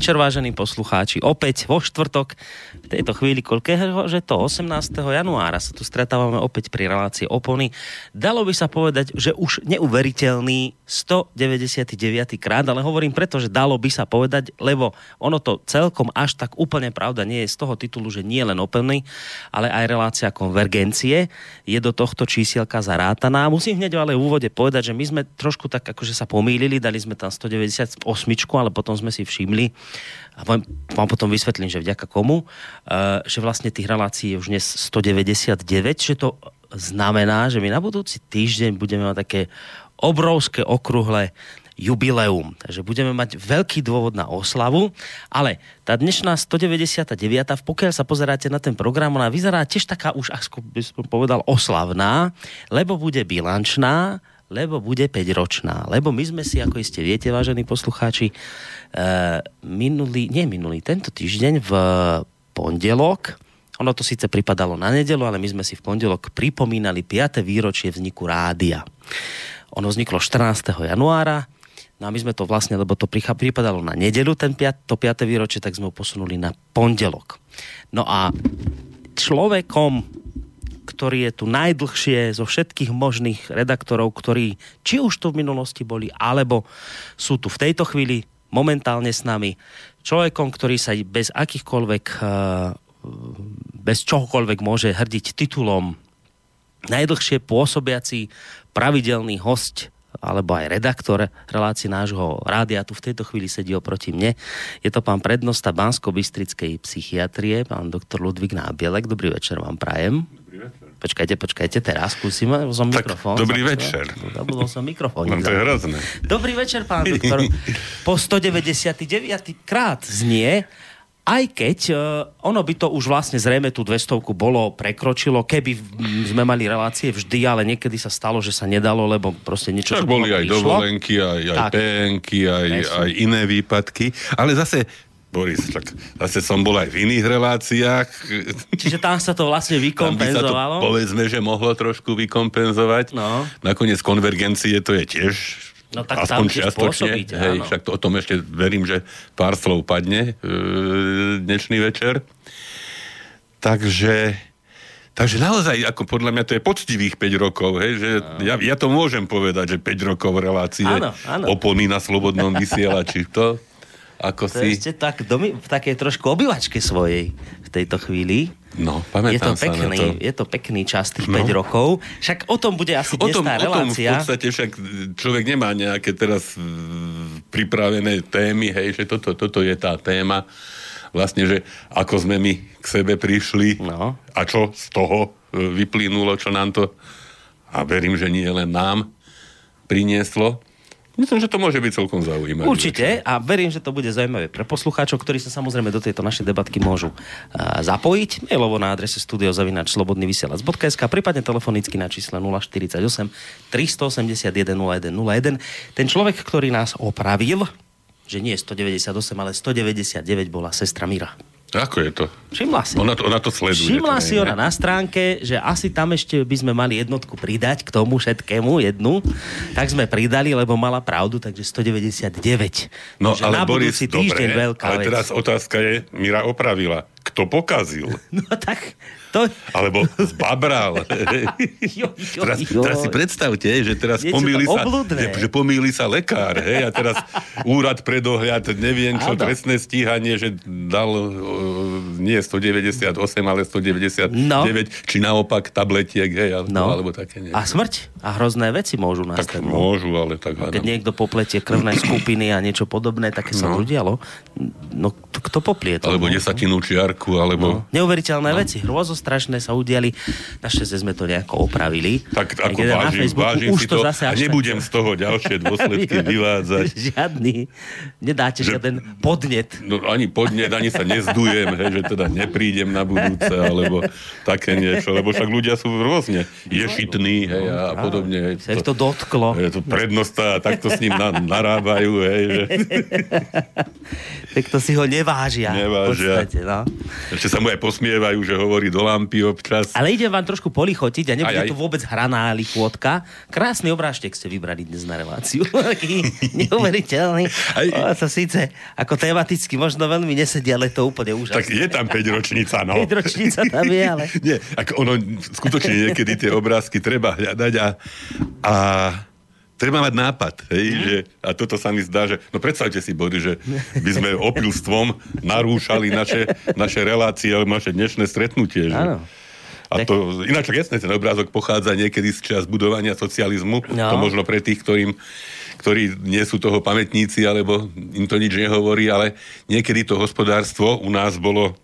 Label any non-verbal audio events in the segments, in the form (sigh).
Večer, vážení poslucháči. Opäť vo štvrtok, tejto chvíli, koľkého, že to 18. januára sa tu stretávame opäť pri relácii Opony. Dalo by sa povedať, že už neuveriteľný 199. krát, ale hovorím preto, že dalo by sa povedať, lebo ono to celkom až tak úplne pravda nie je z toho titulu, že nie len Opony, ale aj relácia konvergencie je do tohto čísielka zarátaná. Musím hneď ale v úvode povedať, že my sme trošku tak akože sa pomýlili, dali sme tam 198, ale potom sme si všimli, a vám, potom vysvetlím, že vďaka komu, uh, že vlastne tých relácií je už dnes 199, že to znamená, že my na budúci týždeň budeme mať také obrovské okruhle jubileum. Takže budeme mať veľký dôvod na oslavu, ale tá dnešná 199. pokiaľ sa pozeráte na ten program, ona vyzerá tiež taká už, ako by som povedal, oslavná, lebo bude bilančná, lebo bude 5-ročná. Lebo my sme si, ako iste viete, vážení poslucháči, uh, minulý, nie minulý, tento týždeň v pondelok, ono to síce pripadalo na nedelu, ale my sme si v pondelok pripomínali 5. výročie vzniku rádia. Ono vzniklo 14. januára, No a my sme to vlastne, lebo to pripadalo na nedelu, ten 5, to 5. výročie, tak sme ho posunuli na pondelok. No a človekom, ktorý je tu najdlhšie zo všetkých možných redaktorov, ktorí či už tu v minulosti boli, alebo sú tu v tejto chvíli momentálne s nami. Človekom, ktorý sa bez akýchkoľvek, eh, bez čohokoľvek môže hrdiť titulom najdlhšie pôsobiaci pravidelný host alebo aj redaktor relácií nášho rádia tu v tejto chvíli sedí oproti mne. Je to pán prednosta Bansko-Bystrickej psychiatrie, pán doktor Ludvík Nábielek. Dobrý večer vám prajem. Počkajte, počkajte, teraz skúsime, som tak, mikrofón. Dobrý večer. Zabudol som mikrofón. No, to je hrozné. Dobrý večer, pán doktor. Po 199. krát znie, aj keď uh, ono by to už vlastne zrejme tú 200 bolo prekročilo, keby sme mali relácie vždy, ale niekedy sa stalo, že sa nedalo, lebo proste niečo... Tak boli aj išlo. dovolenky, aj, aj penky, aj, aj iné výpadky, ale zase Boris, tak zase som bol aj v iných reláciách. Čiže tam sa to vlastne vykompenzovalo? Tam by sa to, povedzme, že mohlo trošku vykompenzovať. No. Nakoniec konvergencie to je tiež No tak Aspoň tam pôsobiť, hej, áno. však to, o tom ešte verím, že pár slov padne e, dnešný večer. Takže, takže naozaj, ako podľa mňa to je poctivých 5 rokov, hej, že ja, ja to môžem povedať, že 5 rokov relácie áno, áno. opony na slobodnom vysielači. To, ako to si... ste tak domy, v takej trošku obyvačke svojej v tejto chvíli. No, pamätám je to pekný, to. Je to pekný čas, tých no. 5 rokov. Však o tom bude asi dnes o tom, tá relácia. O tom v podstate však človek nemá nejaké teraz pripravené témy, hej, že toto, toto je tá téma. Vlastne, že ako sme my k sebe prišli no. a čo z toho e, vyplynulo, čo nám to, a verím, že nie len nám, prinieslo. Myslím, že to môže byť celkom zaujímavé. Určite a verím, že to bude zaujímavé pre poslucháčov, ktorí sa samozrejme do tejto našej debatky môžu zapojiť. Mailovo na adrese studiozavinačslobodnyvysielac.sk prípadne telefonicky na čísle 048 381 0101. Ten človek, ktorý nás opravil, že nie 198, ale 199 bola sestra Mira. Ako je to? Všimla si. Ona to, ona to sleduje. Všimla to si ona na stránke, že asi tam ešte by sme mali jednotku pridať k tomu všetkému, jednu. Tak sme pridali, lebo mala pravdu, takže 199. No takže ale na Boris, týždeň dobre, veľká ale vec. teraz otázka je, Mira opravila. Kto pokazil? (laughs) No tak to... Alebo zbabral. (laughs) jo, jo, teraz, jo. teraz si predstavte, že teraz pomýli sa, že, že pomýli sa lekár, hej, a teraz úrad pre dohľad, neviem čo, Áno. trestné stíhanie, že dal uh, nie 198, ale 199, No. či naopak tabletiek, hej, alebo, No. alebo také niečo. A smrť a hrozné veci môžu Tak nastať. môžu, ale tak Keď hádam. niekto popletie krvné skupiny a niečo podobné, také sa No. udialo. No, kto poplie to? Alebo no? desatinu čiarku, alebo... No. Neuveriteľné no. veci, hrôzostrašné sa udiali. Našťastie sme to nejako opravili. Tak ako Niekde vážim, vážim už si to, zase a nebudem tak- (laughs) z toho ďalšie dôsledky vyvádzať. (laughs) Žiadny. Nedáte Že- žiaden podnet. No ani podnet, ani sa nezdujem, hej, že teda neprídem na budúce, alebo také niečo, lebo však ľudia sú rôzne ješitní, hej, a podobne. Hej, Sa ich to dotklo. je to prednosta a takto s ním na, narábajú, hej, že (laughs) Tak to si ho nevážia. Nevážia. V podstate, no. ešte sa mu aj posmievajú, že hovorí do lampy občas. Ale ide vám trošku polichotiť a nebude aj, aj. to vôbec hraná lichôdka. Krásny obrážtek ste vybrali dnes na reláciu. (laughs) Taký neuveriteľný. Aj. O, to síce ako tematicky možno veľmi nesedí, ale to úplne úžasné. Tak je tam 5 ročnica, no. (laughs) 5 ročnica tam je, ale... (laughs) Nie, ako ono, skutočne niekedy tie obrázky treba hľadať a, a treba mať nápad. Hej, mm. že, a toto sa mi zdá, že... No predstavte si, body, že by sme opilstvom narúšali naše, naše relácie alebo naše dnešné stretnutie. Že? A tak... to, ináč jasne, ten obrázok pochádza niekedy z čas budovania socializmu. No. To možno pre tých, ktorým, ktorí nie sú toho pamätníci, alebo im to nič nehovorí, ale niekedy to hospodárstvo u nás bolo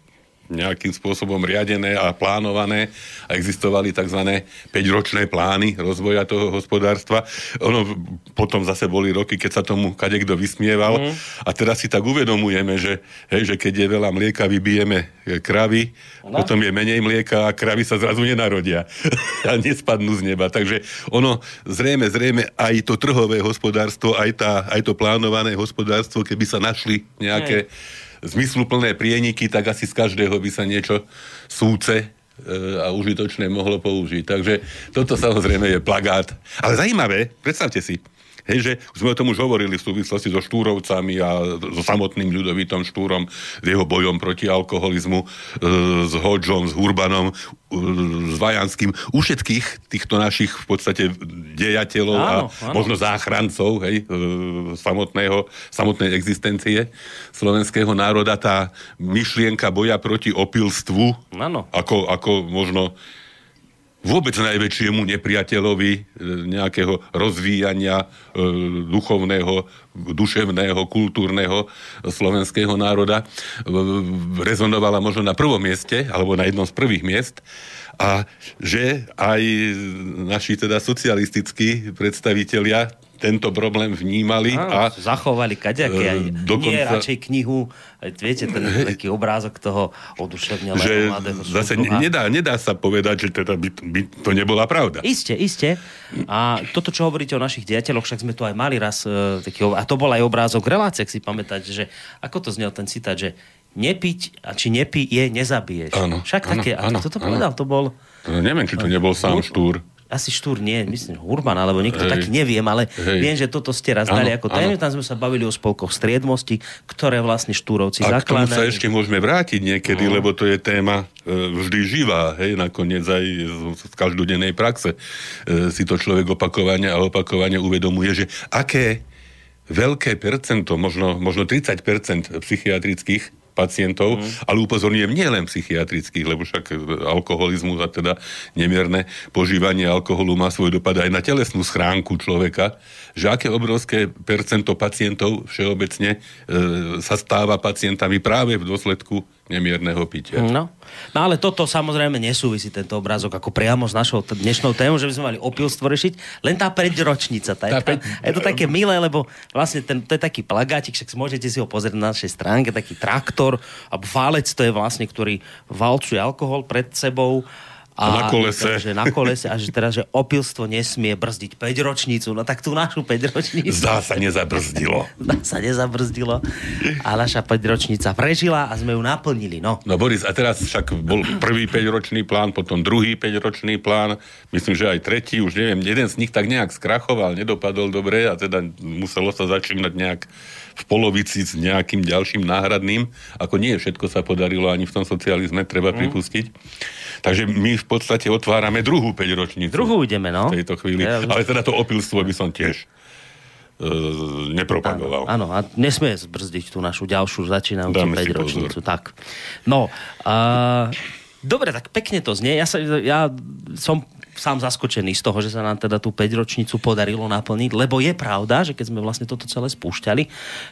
nejakým spôsobom riadené a plánované a existovali tzv. 5-ročné plány rozvoja toho hospodárstva. Ono potom zase boli roky, keď sa tomu kadekto vysmieval mm. a teraz si tak uvedomujeme, že, hej, že keď je veľa mlieka, vybijeme kravy, no. potom je menej mlieka a kravy sa zrazu nenarodia (laughs) a nespadnú z neba. Takže ono zrejme, zrejme aj to trhové hospodárstvo, aj, tá, aj to plánované hospodárstvo, keby sa našli nejaké Hej zmysluplné prieniky, tak asi z každého by sa niečo súce e, a užitočné mohlo použiť. Takže toto samozrejme je plagát. Ale zaujímavé, predstavte si, Hej, že sme o tom už hovorili v súvislosti so Štúrovcami a so samotným ľudovitom Štúrom, s jeho bojom proti alkoholizmu, e, s Hodžom, s Hurbanom, e, s Vajanským, u všetkých týchto našich v podstate dejateľov áno, a áno. možno záchrancov hej, e, samotného, samotnej existencie slovenského národa, tá myšlienka boja proti opilstvu, áno. Ako, ako možno vôbec najväčšiemu nepriateľovi e, nejakého rozvíjania e, duchovného, duševného, kultúrneho slovenského národa rezonovala možno na prvom mieste, alebo na jednom z prvých miest. A že aj naši teda socialistickí predstavitelia tento problém vnímali a... Zachovali kaďaké aj dokonca, nie radšej knihu, viete, ten taký obrázok toho oduševneného že mladého Zase nedá, nedá sa povedať, že teda by, by to nebola pravda. Isté, isté. A toto, čo hovoríte o našich diateľoch, však sme tu aj mali raz uh, taký, a to bol aj obrázok relácie, ak si pamätáte, že ako to znel ten citát, že nepiť a či nepí je, nezabiješ. Áno, Však áno, také, áno, a kto to povedal, to bol... Neviem, či to nebol sám Štúr asi Štúr nie, myslím, Hurban, alebo niekto hej, taký, neviem, ale hej. viem, že toto ste raz dali ako tému. Tam sme sa bavili o spolkoch striedmosti, ktoré vlastne Štúrovci zakladajú. A k tomu sa ešte môžeme vrátiť niekedy, no. lebo to je téma e, vždy živá, hej, nakoniec aj z každodennej praxe e, si to človek opakovane a opakovane uvedomuje, že aké veľké percento, možno, možno 30% psychiatrických pacientov, mm. ale upozorňujem nielen psychiatrických, lebo však alkoholizmus a teda nemierne požívanie alkoholu má svoj dopad aj na telesnú schránku človeka, že aké obrovské percento pacientov všeobecne e, sa stáva pacientami práve v dôsledku nemierneho pitia. No. No ale toto samozrejme nesúvisí tento obrázok ako priamo s našou dnešnou témou, že by sme mali opilstvo rešiť. Len tá 5-ročnica. Tá, tá, tá, je to také milé, lebo vlastne ten, to je taký plagátik, však môžete si ho pozrieť na našej stránke, taký traktor, a válec to je vlastne, ktorý valcuje alkohol pred sebou a, na kolese. Že na kolese a že teraz, že opilstvo nesmie brzdiť 5 ročnicu. No tak tú našu 5 ročnicu. Zdá sa nezabrzdilo. Zdá sa nezabrzdilo. A naša 5 ročnica prežila a sme ju naplnili. No. no Boris, a teraz však bol prvý 5 ročný plán, potom druhý 5 ročný plán. Myslím, že aj tretí, už neviem, jeden z nich tak nejak skrachoval, nedopadol dobre a teda muselo sa začínať nejak v polovici s nejakým ďalším náhradným. Ako nie všetko sa podarilo ani v tom socializme, treba mm. pripustiť. Takže my v podstate otvárame druhú 5 ročnicu. Druhú ideme, no. V tejto chvíli. Ja, Ale teda to opilstvo by som tiež e, nepropagoval. Áno, áno, a nesmie zbrzdiť tú našu ďalšiu začínajúcu 5 ročnicu. Tak. No, uh, dobre, tak pekne to znie. Ja, sa, ja som sám zaskočený z toho, že sa nám teda tú 5-ročnicu podarilo naplniť, lebo je pravda, že keď sme vlastne toto celé spúšťali,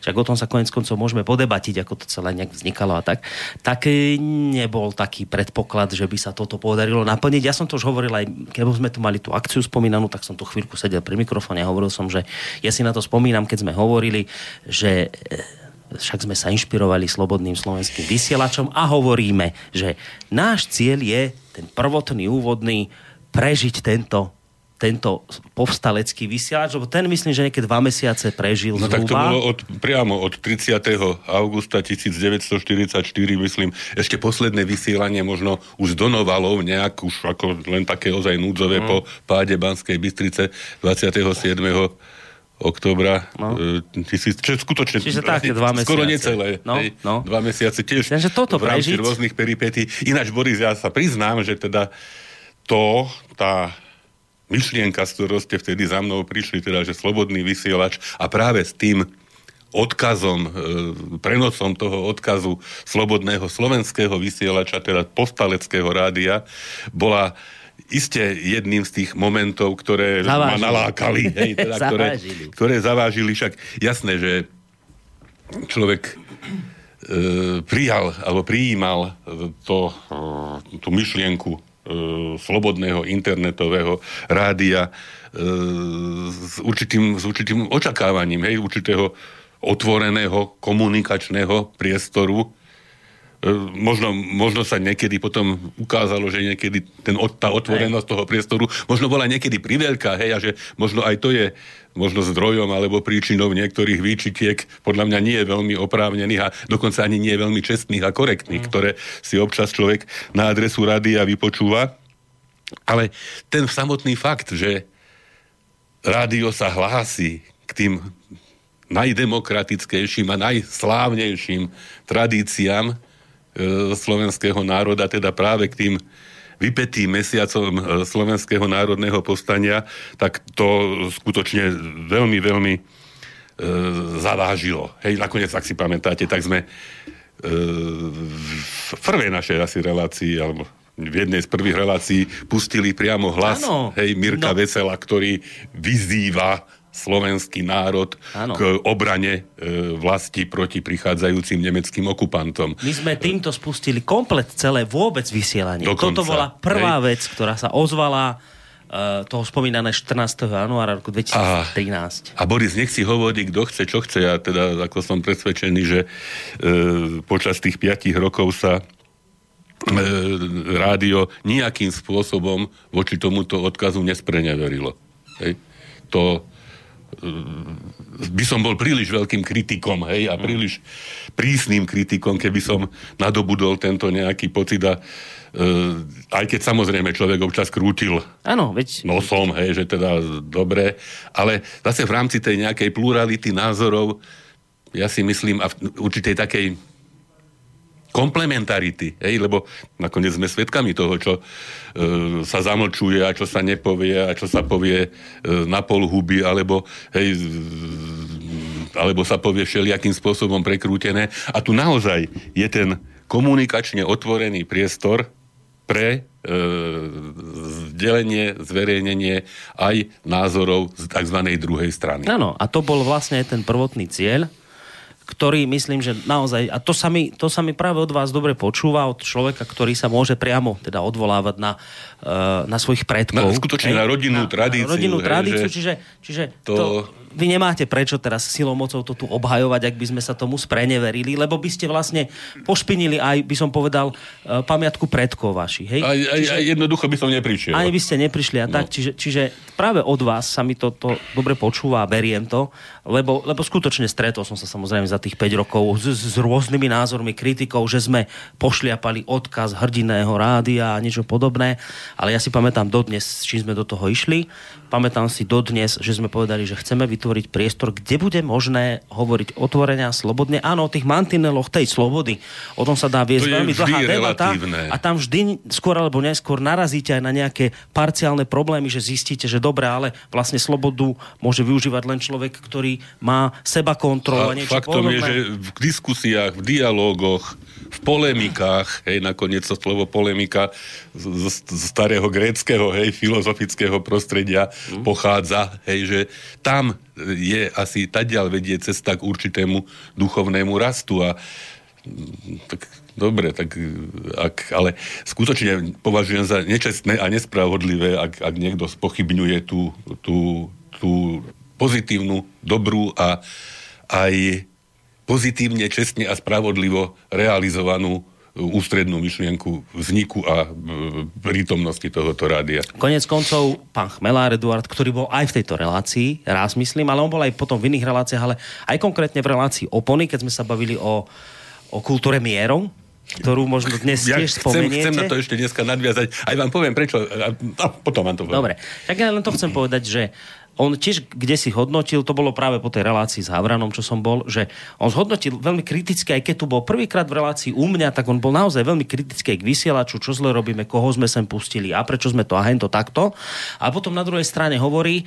však o tom sa konec koncov môžeme podebatiť, ako to celé nejak vznikalo a tak, tak e, nebol taký predpoklad, že by sa toto podarilo naplniť. Ja som to už hovoril aj, keď sme tu mali tú akciu spomínanú, tak som tu chvíľku sedel pri mikrofóne a hovoril som, že ja si na to spomínam, keď sme hovorili, že e, však sme sa inšpirovali slobodným slovenským vysielačom a hovoríme, že náš cieľ je ten prvotný, úvodný prežiť tento tento povstalecký vysielač, lebo ten myslím, že niekedy dva mesiace prežil No zhruba. tak to bolo od, priamo od 30. augusta 1944, myslím, ešte posledné vysielanie možno už do Novalov, nejak už ako len také ozaj núdzové mm. po páde Banskej Bystrice 27 oktobra, no. e, tisíc, čo skutočne Čiže také dva mesiace. skoro necelé. No, hej, no. Dva mesiace tiež Takže toto v rámci prežiť. rôznych peripetí. Ináč, Boris, ja sa priznám, že teda to, tá myšlienka, s ktorou ste vtedy za mnou prišli, teda, že slobodný vysielač a práve s tým odkazom, e, prenosom toho odkazu slobodného slovenského vysielača, teda postaleckého rádia, bola iste jedným z tých momentov, ktoré Zavážili. ma nalákali, hej, (laughs) teda, ktoré, Zavážili. ktoré zavážili. Však jasné, že človek e, prijal alebo prijímal to, e, tú myšlienku slobodného internetového rádia e, s, určitým, s určitým očakávaním, hej, určitého otvoreného komunikačného priestoru. E, možno, možno sa niekedy potom ukázalo, že niekedy ten, tá otvorenosť toho priestoru možno bola niekedy priveľká, hej, a že možno aj to je možno zdrojom alebo príčinou niektorých výčitiek, podľa mňa nie je veľmi oprávnených a dokonca ani nie je veľmi čestných a korektných, mm. ktoré si občas človek na adresu rady a vypočúva. Ale ten samotný fakt, že rádio sa hlási k tým najdemokratickejším a najslávnejším tradíciám slovenského národa, teda práve k tým vypetým mesiacom e, slovenského národného povstania, tak to skutočne veľmi, veľmi e, zavážilo. Hej, nakoniec, ak si pamätáte, tak sme e, v prvej našej asi relácii, alebo v jednej z prvých relácií pustili priamo hlas Áno. hej, Mirka No. Vesela, ktorý vyzýva slovenský národ Áno. k obrane e, vlasti proti prichádzajúcim nemeckým okupantom. My sme týmto spustili komplet celé vôbec vysielanie. Dokonca, Toto bola prvá hej. vec, ktorá sa ozvala uh, toho spomínané 14. januára roku 2013. A Boris, nech si hovorí, kto chce, čo chce. Ja teda, ako som presvedčený, že e, počas tých piatich rokov sa e, rádio nejakým spôsobom voči tomuto odkazu nespreneverilo. Hej. To e, by som bol príliš veľkým kritikom, hej, a príliš prísnym kritikom, keby som nadobudol tento nejaký pocit a e, aj keď samozrejme človek občas krútil Áno, veď nosom, hej, že teda dobre, ale zase v rámci tej nejakej plurality názorov, ja si myslím, a v určitej takej komplementarity, hej, lebo nakoniec sme svedkami toho, čo e, sa zamlčuje a čo sa nepovie a čo sa povie e, na pol huby, alebo, hej, alebo sa povie všelijakým spôsobom prekrútené. A tu naozaj je ten komunikačne otvorený priestor pre e, zdelenie, zverejnenie aj názorov z tzv. druhej strany. Áno, a to bol vlastne ten prvotný cieľ, ktorý myslím, že naozaj, a to sa, mi, to sa mi práve od vás dobre počúva, od človeka, ktorý sa môže priamo teda odvolávať na, uh, na svojich predkov. Na- skutočne na rodinnú tradíciu, Na rodinnú hej, tradíciu, že čiže, čiže to- to, vy nemáte prečo teraz silou mocou to tu obhajovať, ak by sme sa tomu spreneverili, lebo by ste vlastne pošpinili aj, by som povedal, uh, pamiatku predkov vašich. Hej? Aj, aj, aj jednoducho by som neprišiel. Ani by ste neprišli a tak, čiže, čiže práve od vás sa mi to, to dobre počúva a beriem to, lebo, lebo skutočne stretol som sa samozrejme za tých 5 rokov s, s rôznymi názormi, kritikou, že sme pošliapali odkaz hrdinného rádia a niečo podobné, ale ja si pamätám dodnes, čím sme do toho išli, pamätám si dodnes, že sme povedali, že chceme vytvoriť priestor, kde bude možné hovoriť otvorene a slobodne, áno, o tých mantineloch tej slobody, o tom sa dá viesť je veľmi dlhá debata. a tam vždy skôr alebo neskôr narazíte aj na nejaké parciálne problémy, že zistíte, že dobre, ale vlastne slobodu môže využívať len človek, ktorý má seba kontrolu a, A niečo faktom je, podobné. že v diskusiách, v dialógoch, v polemikách, hej, nakoniec to slovo polemika z, z, starého gréckého, hej, filozofického prostredia Mhm. pochádza, hej, že tam je asi tadiaľ vedie cesta k určitému duchovnému rastu a mm, tak dobre, tak ak, ale skutočne považujem za nečestné a nespravodlivé, ak, ak niekto spochybňuje tú, tú, tú pozitívnu, dobrú a aj pozitívne, čestne a spravodlivo realizovanú ústrednú myšlienku vzniku a prítomnosti tohoto rádia. Konec koncov, pán Chmelár Eduard, ktorý bol aj v tejto relácii, raz myslím, ale on bol aj potom v iných reláciách, ale aj konkrétne v relácii Opony, keď sme sa bavili o, o kultúre mierov, ktorú možno dnes ja tiež chcem, spomeniete. Chcem na to ešte dneska nadviazať. Aj vám poviem prečo. A, a potom vám to poviem. Dobre. Tak ja len to chcem povedať, že on tiež kde si hodnotil, to bolo práve po tej relácii s Havranom, čo som bol, že on zhodnotil veľmi kriticky, aj keď tu bol prvýkrát v relácii u mňa, tak on bol naozaj veľmi kritický k vysielaču, čo zle robíme, koho sme sem pustili a prečo sme to a hento takto. A potom na druhej strane hovorí,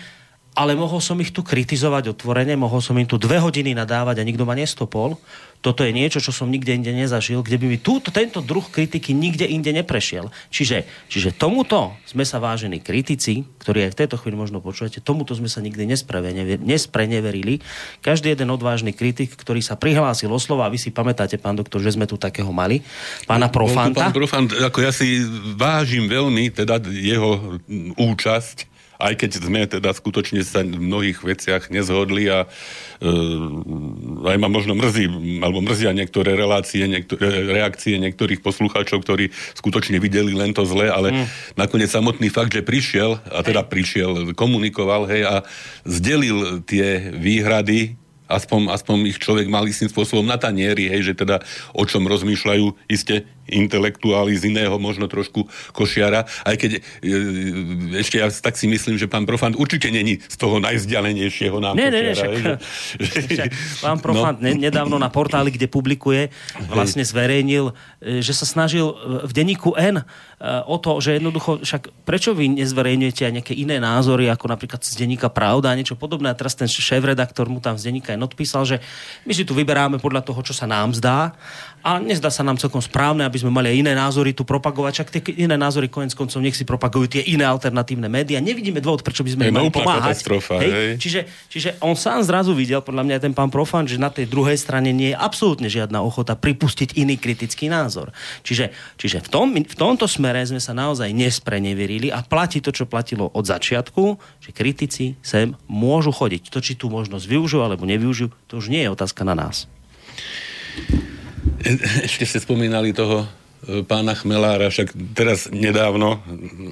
ale mohol som ich tu kritizovať otvorene, mohol som im tu dve hodiny nadávať a nikto ma nestopol. Toto je niečo, čo som nikde inde nezažil, kde by mi túto, tento druh kritiky nikde inde neprešiel. Čiže, čiže tomuto sme sa vážení kritici, ktorí aj v tejto chvíli možno počujete, tomuto sme sa nikdy nespreneverili. Každý jeden odvážny kritik, ktorý sa prihlásil o slova, a vy si pamätáte, pán doktor, že sme tu takého mali, pána Profanta. Pán Profant, ako ja si vážim veľmi teda jeho účasť aj keď sme teda skutočne sa v mnohých veciach nezhodli a e, aj ma možno mrzí, alebo mrzia niektoré relácie, niektoré, reakcie niektorých poslucháčov, ktorí skutočne videli len to zle, ale mm. nakoniec samotný fakt, že prišiel, a teda prišiel, komunikoval, hej, a zdelil tie výhrady aspoň, aspoň ich človek mal istým spôsobom na tanieri, hej, že teda o čom rozmýšľajú iste intelektuáli z iného, možno trošku košiara, aj keď e, ešte ja tak si myslím, že pán Profant určite není z toho najzdialenejšieho nám nie, nie, (laughs) však, že... však, pán Profant no. nedávno na portáli, kde publikuje, vlastne zverejnil, e, že sa snažil v denníku N e, o to, že jednoducho, však prečo vy nezverejňujete aj nejaké iné názory, ako napríklad z denníka Pravda a niečo podobné. A teraz ten šéf-redaktor mu tam z denníka N odpísal, že my si tu vyberáme podľa toho, čo sa nám zdá a nezdá sa nám celkom správne, aby sme mali aj iné názory tu propagovať. Čak tie iné názory konec koncov nech si propagujú tie iné alternatívne médiá. Nevidíme dôvod, prečo by sme im mali pomáhať. Hej? Hej? Čiže, čiže on sám zrazu videl, podľa mňa ten pán Profan, že na tej druhej strane nie je absolútne žiadna ochota pripustiť iný kritický názor. Čiže, čiže v, tom, v tomto smere sme sa naozaj nespreneverili a platí to, čo platilo od začiatku, že kritici sem môžu chodiť. To, či tú možnosť využijú alebo nevyužijú, to už nie je otázka na nás. (laughs) Ešte ste spomínali toho e, pána Chmelára, však teraz nedávno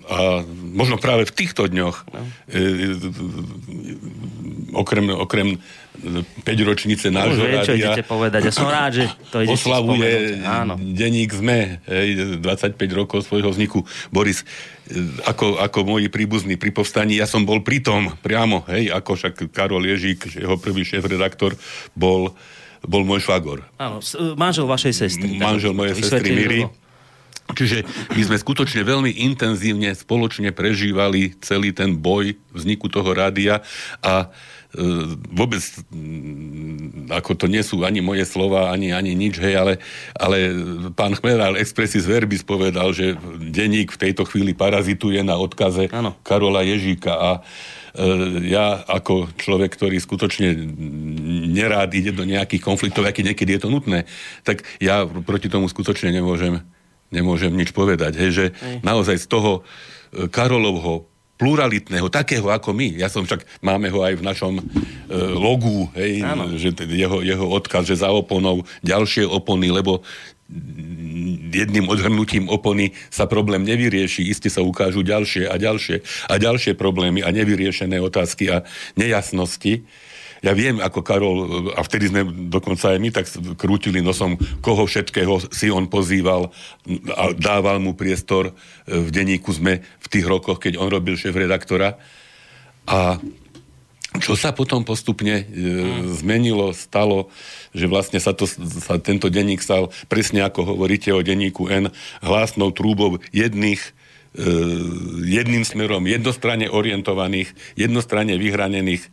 a možno práve v týchto dňoch no. e, okrem, okrem 5 ročnice nášho Už čo idete povedať. Ja som rád, že to ide Oslavuje denník ZME, hej, 25 rokov svojho vzniku. Boris, e, ako, ako moji príbuzní pri povstaní, ja som bol pri tom priamo, hej, ako však Karol Ježík, jeho prvý šéf-redaktor, bol bol môj švagor. Áno, e, manžel vašej sestry. Manžel mojej sestry Miry. Čiže my sme skutočne veľmi intenzívne spoločne prežívali celý ten boj vzniku toho rádia a e, vôbec ako to nie sú ani moje slova, ani, ani nič, hej, ale, ale pán Chmelár expressis verbis povedal, že denník v tejto chvíli parazituje na odkaze ano. Karola Ježíka a ja ako človek, ktorý skutočne nerád ide do nejakých konfliktov, aký niekedy je to nutné, tak ja proti tomu skutočne nemôžem, nemôžem nič povedať. Hej, že naozaj z toho e, Karolovho pluralitného, takého ako my. Ja som však, máme ho aj v našom e, logu, hej, že jeho, jeho odkaz, že za oponou ďalšie opony, lebo jedným odhrnutím opony sa problém nevyrieši, iste sa ukážu ďalšie a ďalšie a ďalšie problémy a nevyriešené otázky a nejasnosti. Ja viem, ako Karol, a vtedy sme dokonca aj my tak krútili nosom, koho všetkého si on pozýval a dával mu priestor v denníku sme v tých rokoch, keď on robil šéf-redaktora. A čo sa potom postupne e, zmenilo, stalo, že vlastne sa, to, sa tento denník stal, presne ako hovoríte o denníku N, hlásnou trúbou jedných E, jedným smerom jednostranne orientovaných, jednostranne vyhranených e,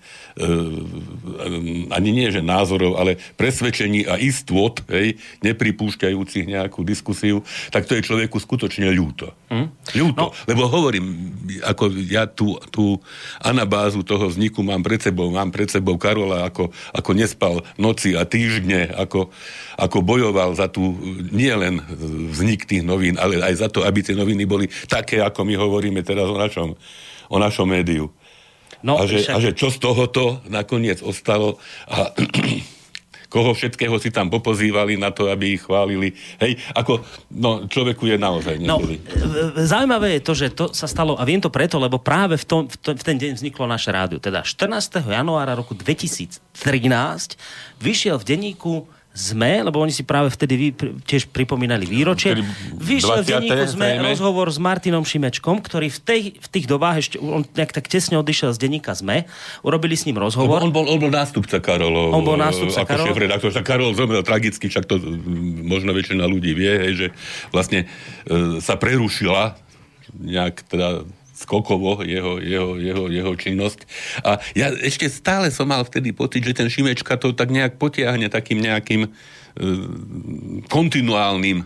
ani nie, že názorov, ale presvedčení a istôt, hej, nepripúšťajúcich nejakú diskusiu, tak to je človeku skutočne ľúto. Hm? Ľúto. No. Lebo hovorím, ako ja tú, tú anabázu toho vzniku mám pred sebou, mám pred sebou Karola, ako, ako nespal noci a týždne, ako, ako bojoval za tú, nie len vznik tých novín, ale aj za to, aby tie noviny boli také, ako my hovoríme teraz o našom, o našom médiu. No, a, že, však... a že čo z tohoto nakoniec ostalo a koho všetkého si tam popozývali na to, aby ich chválili. Hej, ako, no, človeku je naozaj no, niekedy. No, zaujímavé je to, že to sa stalo, a viem to preto, lebo práve v, tom, v, to, v ten deň vzniklo naše rádio. Teda 14. januára roku 2013 vyšiel v denníku ZME, lebo oni si práve vtedy vy, tiež pripomínali výročie. Vyšiel v denníku ZME rozhovor s Martinom Šimečkom, ktorý v, tej, v tých dobách ešte, on nejak tak tesne odišiel z denníka ZME, urobili s ním rozhovor. On bol, on bol nástupca Karolov. On bol nástupca ako Karol. šéf-redaktor. Karol zomrel tragicky, však to možno väčšina ľudí vie, hej, že vlastne e, sa prerušila nejak teda skokovo jeho, jeho, jeho, jeho činnosť. A ja ešte stále som mal vtedy pocit, že ten Šimečka to tak nejak potiahne takým nejakým kontinuálnym e,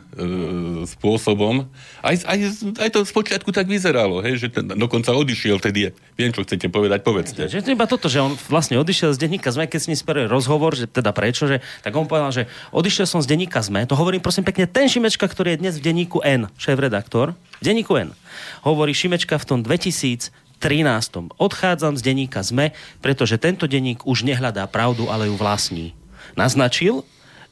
spôsobom. Aj, aj, aj to z počiatku tak vyzeralo, hej, že ten dokonca odišiel vtedy. Viem, čo chcete povedať, povedzte. Že, že iba toto, že on vlastne odišiel z denníka ZME, keď s ním speruje rozhovor, že teda prečo, že, tak on povedal, že odišiel som z denníka ZME, to hovorím prosím pekne, ten Šimečka, ktorý je dnes v denníku N, šéf-redaktor, v denníku N, hovorí Šimečka v tom 2000 13. Odchádzam z denníka ZME, pretože tento denník už nehľadá pravdu, ale ju vlastní. Naznačil,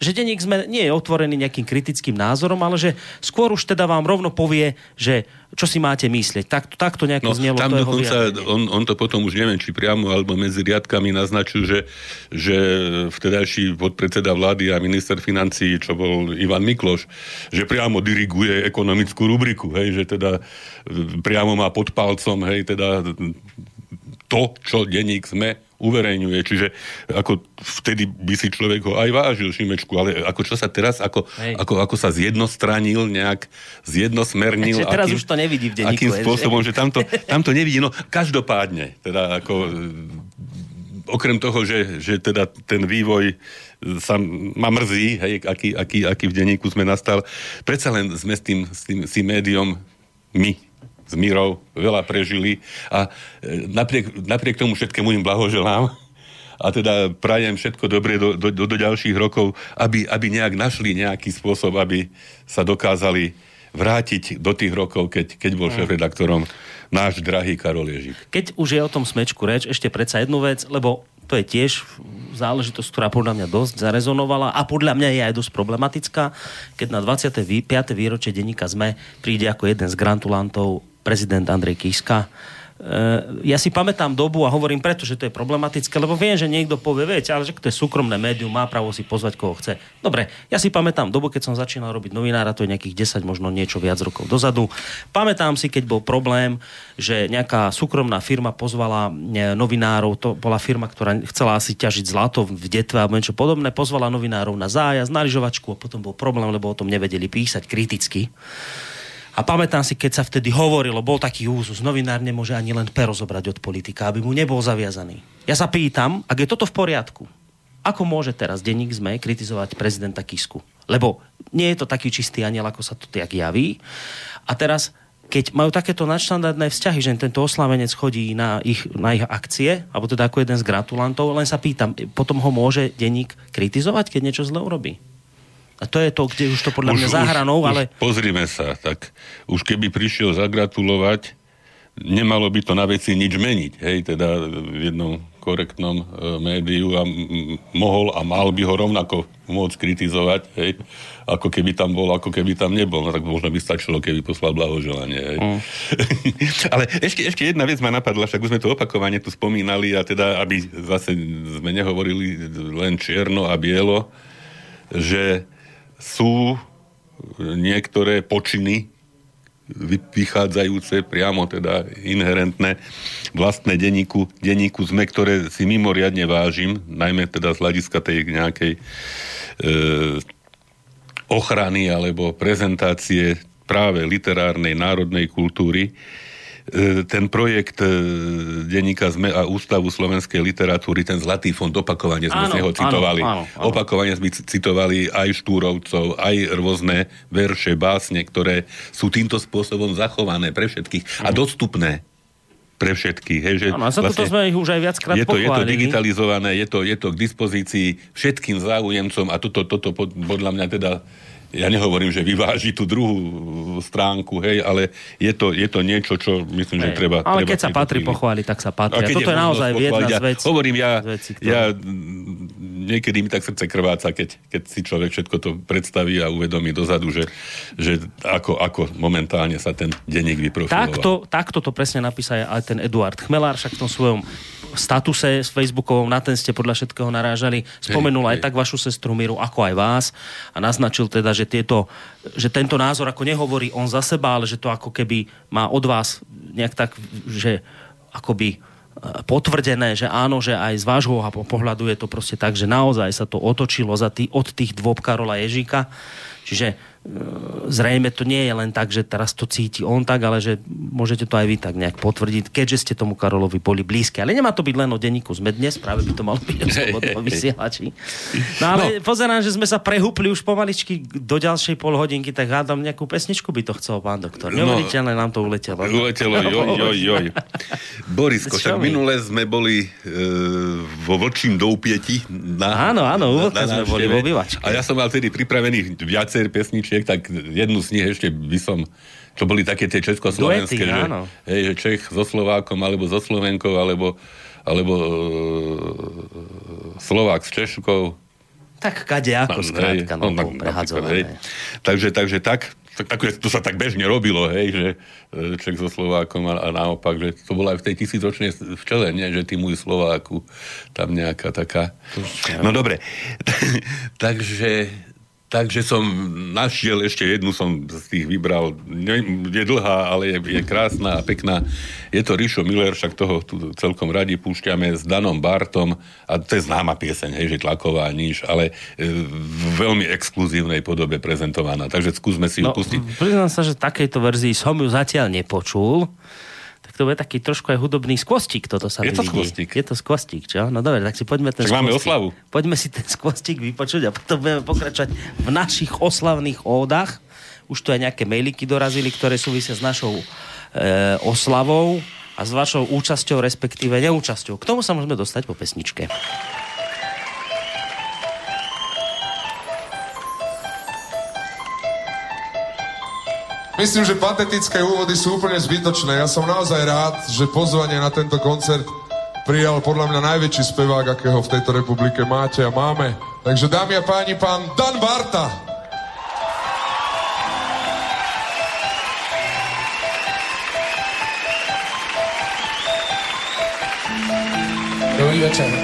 že denník sme nie je otvorený nejakým kritickým názorom, ale že skôr už teda vám rovno povie, že čo si máte myslieť. Tak, takto nejako no, znelo tam to dokonca, on, on to potom už neviem, či priamo alebo medzi riadkami naznačil, že, že vtedajší podpredseda vlády a minister financí, čo bol Ivan Mikloš, že priamo diriguje ekonomickú rubriku, hej, že teda priamo má pod palcom, hej, teda to, čo denník sme uverejňuje. Čiže ako vtedy by si človek ho aj vážil, Šimečku, ale ako čo sa teraz, ako, ako, ako sa zjednostranil, nejak zjednosmernil. Takže teraz akým, už to nevidí v denníku. Akým spôsobom, že tamto, (laughs) tamto nevidí. No každopádne, teda ako okrem toho, že, že teda ten vývoj sa ma mrzí, hej, aký, aký, aký v denníku sme nastal, predsa len sme s tým, s tým, s tým médiom my, s Mírou veľa prežili a e, napriek, napriek tomu všetkému im blahoželám a teda prajem všetko dobre do, do, do, do ďalších rokov, aby, aby nejak našli nejaký spôsob, aby sa dokázali vrátiť do tých rokov, keď, keď bol mm. šéf-redaktorom náš drahý Karol Ježík. Keď už je o tom smečku reč, ešte predsa jednu vec, lebo to je tiež záležitosť, ktorá podľa mňa dosť zarezonovala a podľa mňa je aj dosť problematická, keď na 25. výročie denníka ZME príde ako jeden z grantulantov prezident Andrej Kiska. E, ja si pamätám dobu a hovorím preto, že to je problematické, lebo viem, že niekto povie, viete, ale že to je súkromné médium, má právo si pozvať koho chce. Dobre, ja si pamätám dobu, keď som začínal robiť novinára, to je nejakých 10, možno niečo viac rokov dozadu. Pamätám si, keď bol problém, že nejaká súkromná firma pozvala e, novinárov, to bola firma, ktorá chcela asi ťažiť zlato v detve alebo niečo podobné, pozvala novinárov na zájazd, na lyžovačku a potom bol problém, lebo o tom nevedeli písať kriticky. A pamätám si, keď sa vtedy hovorilo, bol taký úzus, novinár nemôže ani len pero zobrať od politika, aby mu nebol zaviazaný. Ja sa pýtam, ak je toto v poriadku, ako môže teraz denník ZME kritizovať prezidenta Kisku? Lebo nie je to taký čistý aniel, ako sa to tak javí. A teraz, keď majú takéto nadštandardné vzťahy, že tento oslavenec chodí na ich, na ich akcie, alebo teda ako jeden z gratulantov, len sa pýtam, potom ho môže denník kritizovať, keď niečo zle urobí? A to je to, kde už to podľa už, mňa zahranou, už, ale... Už pozrime sa, tak už keby prišiel zagratulovať, nemalo by to na veci nič meniť, hej, teda v jednom korektnom e, médiu a m- mohol a mal by ho rovnako môcť kritizovať, hej, ako keby tam bol, ako keby tam nebol. No tak možno by stačilo, keby poslal blahoželanie. Hej. Mm. (laughs) Ale ešte, ešte jedna vec ma napadla, však už sme to opakovane tu spomínali a teda, aby zase sme nehovorili len čierno a bielo, že sú niektoré počiny vychádzajúce priamo teda inherentné vlastné denníku, denníku ZME, ktoré si mimoriadne vážim, najmä teda z hľadiska tej nejakej e, ochrany alebo prezentácie práve literárnej národnej kultúry. E, ten projekt e, denníka ZME a Ústavu slovenskej literatúry, ten Zlatý fond, opakovane sme áno, z neho citovali. Áno, áno, áno. Opakovane sme citovali aj Štúrovcov, aj rôzne verše, básne, ktoré sú týmto spôsobom zachované pre všetkých a mhm. dostupné pre všetkých. Hej, že ano, a za vlastne, toto sme ich už aj viackrát je to, je to digitalizované, je to, je to k dispozícii všetkým záujemcom a toto, toto podľa mňa teda ja nehovorím, že vyváži tú druhú stránku, hej, ale je to, je to niečo, čo myslím, hej, že treba... Ale treba keď sa patrí pochváliť, tak sa patrí. A, a toto je naozaj jedna z vecí. Hovorím, ja, vecí, ktoré... ja niekedy mi tak srdce krváca, keď, keď si človek všetko to predstaví a uvedomí dozadu, že, že ako, ako momentálne sa ten denník vyprofiloval. Takto, takto to presne napísal aj ten Eduard Chmelár, však v tom svojom statuse s Facebookovom, na ten ste podľa všetkého narážali. Spomenul hej, aj hej. tak vašu sestru Miru, ako aj vás a naznačil teda, že, tieto, že tento názor ako nehovorí on za seba, ale že to ako keby má od vás nejak tak, že akoby potvrdené, že áno, že aj z vášho pohľadu je to proste tak, že naozaj sa to otočilo za tý, od tých dôb Karola Ježíka. Čiže zrejme to nie je len tak, že teraz to cíti on tak, ale že môžete to aj vy tak nejak potvrdiť, keďže ste tomu Karolovi boli blízke. Ale nemá to byť len o denníku sme dnes, práve by to malo byť o slobodnom vysielači. No ale no. pozerám, že sme sa prehúpli už pomaličky do ďalšej pol hodinky, tak hádam nejakú pesničku by to chcel pán doktor. No. Neuveriteľne no, nám to uletelo. Uletelo, joj, joj, joj. Borisko, však minule sme boli e, vo Vlčím doupieti. Na, áno, áno, u na, sme boli vo A ja som mal tedy pripravených viacej pesničiek pesničiek, tak jednu z nich ešte by som to boli také tie československé, Duety, že, hej, že Čech so Slovákom, alebo so Slovenkou, alebo, alebo uh, Slovák s Češkou. Tak kade ako, skrátka, no, no, prehadzované. Takže, takže tak, tak, tak, to sa tak bežne robilo, hej, že e, Čech so Slovákom a, a naopak, že to bolo aj v tej tisícročnej včele, nie, že tí môj Slováku, tam nejaká taká... No dobre, (laughs) takže Takže som našiel ešte jednu, som z tých vybral. Je dlhá, ale je, je krásna a pekná. Je to Rišo Miller, však toho tu celkom radi púšťame s Danom Bartom. A to je známa pieseň, hej, že tlaková níž, ale e, v veľmi exkluzívnej podobe prezentovaná. Takže skúsme si ju no, pustiť. Priznám sa, že takejto verzii som ju zatiaľ nepočul to bude taký trošku aj hudobný skvostík, toto sa Je to skvostík. Je to skvostík, čo? No dobre, tak si poďme ten tak máme oslavu. Poďme si ten skvostík vypočuť a potom budeme pokračovať v našich oslavných ódach. Už tu aj nejaké mailiky dorazili, ktoré súvisia s našou e, oslavou a s vašou účasťou, respektíve neúčasťou. K tomu sa môžeme dostať po pesničke. Myslím, že patetické úvody sú úplne zbytočné. Ja som naozaj rád, že pozvanie na tento koncert prijal podľa mňa najväčší spevák, akého v tejto republike máte a máme. Takže dámy a páni, pán Dan Barta. Dobrý večer.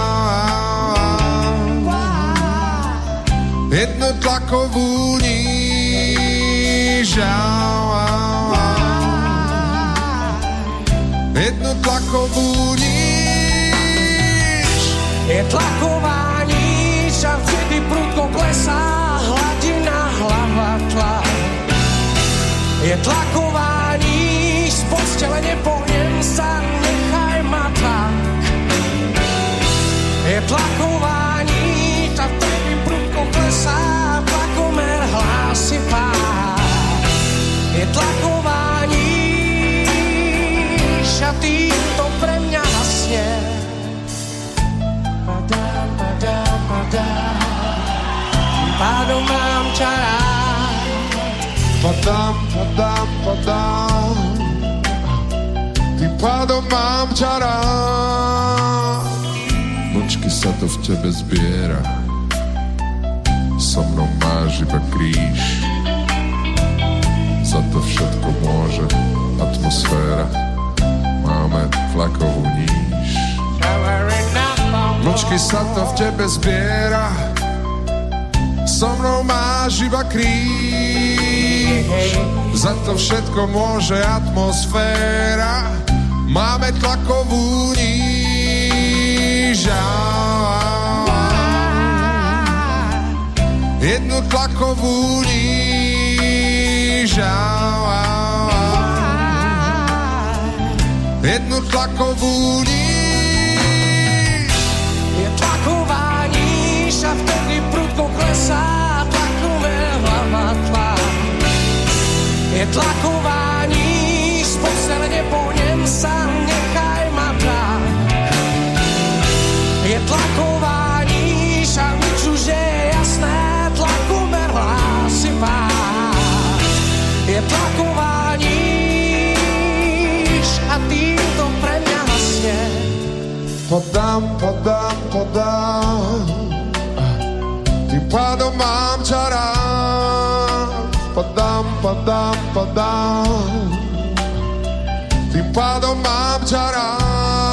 tlakovú níž. Jednu tlakovú níž. Je tlaková níž a vtedy prudko klesá hladina hlava tlak. Je tlaková níž, z postele nepohnem sa, nechaj ma tak. Je tlaková je tlakování šatý to pre mňa hasne. Padám, padám, padám, pádom mám čará. Padám, padám, padám, tým pádom mám čará. Nočky sa to v tebe zbiera, so mnou máš iba kríž za to všetko môže atmosféra. Máme tlakovú níž. Vlčky sa to v tebe zbiera, so mnou máš iba kríž. Za to všetko môže atmosféra, máme tlakovú níž. Jednu tlakovú níž. Jednu tlakovú níž. Je tlaková níž a vtedy prudko klesá tlakové hlava tlak. Je tlaková níž, z postele nepohnem sa, Níž a týmto pre mňa hasne. Podám, podám, podám. Tým pádom mám ťa rád. Podám, podám, podám. Tým pádom mám ťa rád.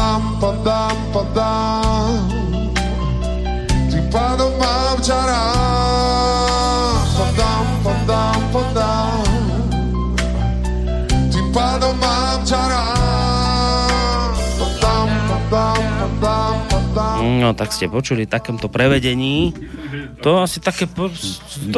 Podám, podám, podám. Tým pádom mám ťa rád. Podám, podám, podám. Tým pádom mám ťa rád. No tak ste počuli takomto prevedení. To asi také... Po...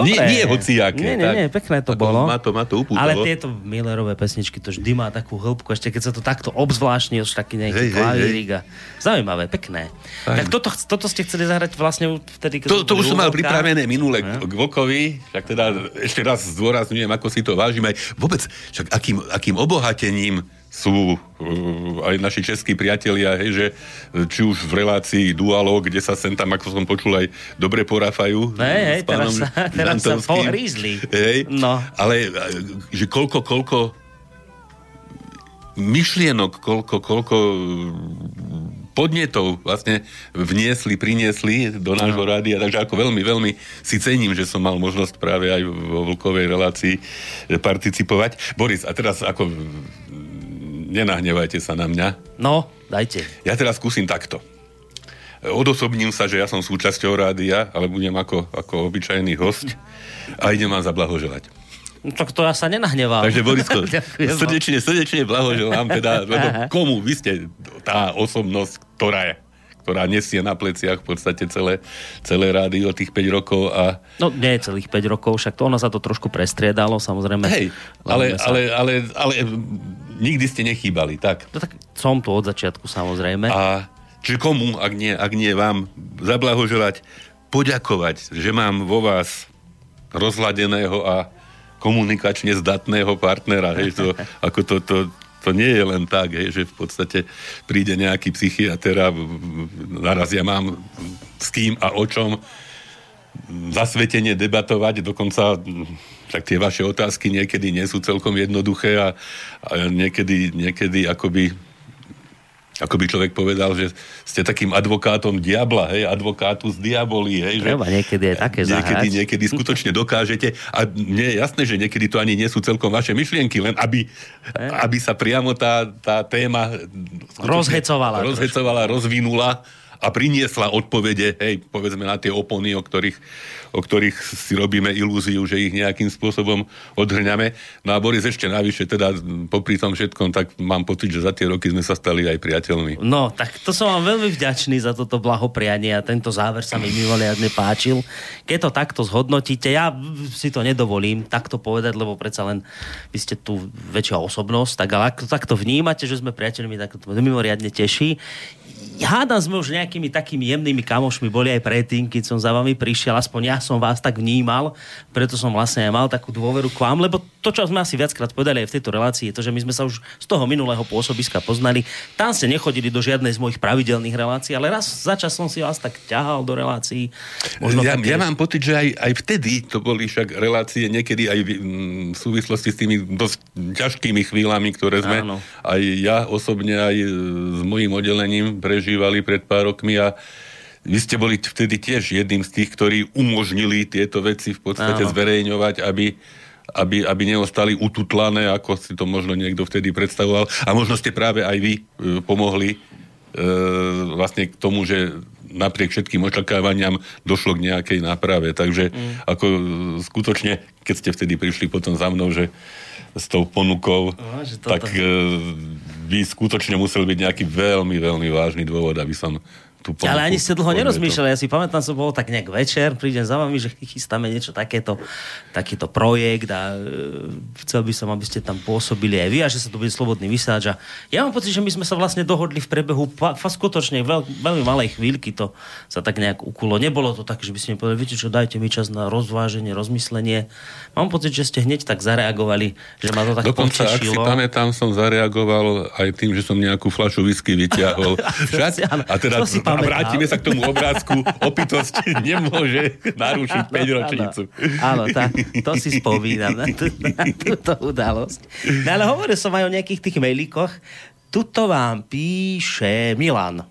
Nie, nie hociaké, Nie, nie, tak. nie, pekné to bolo. ma to- ma to upútalo. Ale tieto Millerové pesničky, to vždy má takú hĺbku, ešte keď sa to takto obzvláštne, už taký nejaký klavírik zaujímavé, pekné. Fajn. Tak toto, toto ste chceli zahrať vlastne vtedy, keď To, to už som mal pripravené minule k, k Vlkovi, však teda ešte raz zdôrazňujem, ako si to vážim aj vôbec, však akým, akým obohatením sú uh, aj naši českí priatelia, hej, že uh, či už v relácii Dualog, kde sa sem tam, ako som počul, aj dobre poráfajú. Hej, hej, pánom teraz sa- teraz sa pohrízli. Hej, No. ale že koľko, koľko myšlienok, koľko, koľko podnetov vlastne vniesli, priniesli do nášho rádia, takže ako veľmi, veľmi si cením, že som mal možnosť práve aj vo Vlkovej relácii participovať. Boris, a teraz ako nenahnevajte sa na mňa. No, dajte. Ja teraz skúsim takto. Odosobním sa, že ja som súčasťou rádia, ale budem ako, ako obyčajný host a idem vám zablahoželať. No, tak to ja sa nenahneval. Takže Borisko, (laughs) srdečne, srdečne blahoželám teda, lebo komu vy ste tá osobnosť, ktorá je ktorá nesie na pleciach v podstate celé, celé rádio tých 5 rokov a No nie celých 5 rokov, však to ono sa to trošku prestriedalo, samozrejme. hej, ale, sa- ale, ale, ale nikdy ste nechýbali, tak. No tak som tu od začiatku, samozrejme. A čiže komu, ak nie, ak nie vám, zablahoželať, poďakovať, že mám vo vás rozladeného a komunikačne zdatného partnera, hej, to, (laughs) ako to, to, to nie je len tak, hej, že v podstate príde nejaký psychiatr a naraz ja mám s kým a o čom zasvetene debatovať, dokonca mm, však tie vaše otázky niekedy nie sú celkom jednoduché a, a niekedy, niekedy akoby ako by človek povedal, že ste takým advokátom diabla, hej, advokátu z diabolí, hej. Treba že niekedy aj také niekedy, zahrať. niekedy skutočne dokážete a mne je jasné, že niekedy to ani nie sú celkom vaše myšlienky, len aby, aby sa priamo tá, tá téma Rozhecovala rozhecovala, rozvinula a priniesla odpovede, hej, povedzme na tie opony, o ktorých, o ktorých si robíme ilúziu, že ich nejakým spôsobom odhrňame. No a Boris ešte navyše, teda popri tom všetkom, tak mám pocit, že za tie roky sme sa stali aj priateľmi. No, tak to som vám veľmi vďačný za toto blahoprianie a tento záver sa mi mimoriadne páčil. Keď to takto zhodnotíte, ja si to nedovolím takto povedať, lebo predsa len vy ste tu väčšia osobnosť, tak ale ak to takto vnímate, že sme priateľmi, tak to mimoriadne teší hádam sme už nejakými takými jemnými kamošmi boli aj predtým, keď som za vami prišiel, aspoň ja som vás tak vnímal, preto som vlastne aj mal takú dôveru k vám, lebo to, čo sme asi viackrát povedali aj v tejto relácii, je to, že my sme sa už z toho minulého pôsobiska poznali. Tam ste nechodili do žiadnej z mojich pravidelných relácií, ale raz za čas som si vás tak ťahal do relácií. Možno ja, ja mám pocit, že aj, aj vtedy to boli však relácie niekedy aj v, v súvislosti s tými dosť ťažkými chvíľami, ktoré sme Áno. aj ja osobne aj s mojim oddelením prežívali pred pár rokmi a vy ste boli vtedy tiež jedným z tých, ktorí umožnili tieto veci v podstate Áno. zverejňovať, aby aby, aby neostali ututlané, ako si to možno niekto vtedy predstavoval. A možno ste práve aj vy e, pomohli e, vlastne k tomu, že napriek všetkým očakávaniam došlo k nejakej náprave. Takže mm. ako e, skutočne, keď ste vtedy prišli potom za mnou, že s tou ponukou, no, tak e, by skutočne musel byť nejaký veľmi, veľmi vážny dôvod, aby som tú ponuku. Ale ani ste dlho nerozmýšľali. Ja si pamätám, som bol tak nejak večer, prídem za vami, že chystáme niečo takéto, takýto projekt a e, chcel by som, aby ste tam pôsobili aj vy a že sa to bude slobodný vysáč. A ja mám pocit, že my sme sa vlastne dohodli v prebehu fa skutočne veľ, veľmi malej chvíľky to sa tak nejak ukulo. Nebolo to tak, že by ste mi povedali, viete čo, dajte mi čas na rozváženie, rozmyslenie. Mám pocit, že ste hneď tak zareagovali, že ma to tak Dokonca, potešilo. ak si pamätám, som zareagoval aj tým, že som nejakú flašu whisky vyťahol. (laughs) a teda a vrátime sa k tomu obrázku. Opitosť (laughs) nemôže narušiť 5 ročnicu. Áno, tá, to si spomínam na, tú, na túto udalosť. No ale hovoril som aj o nejakých tých mailíkoch. Tuto vám píše Milan.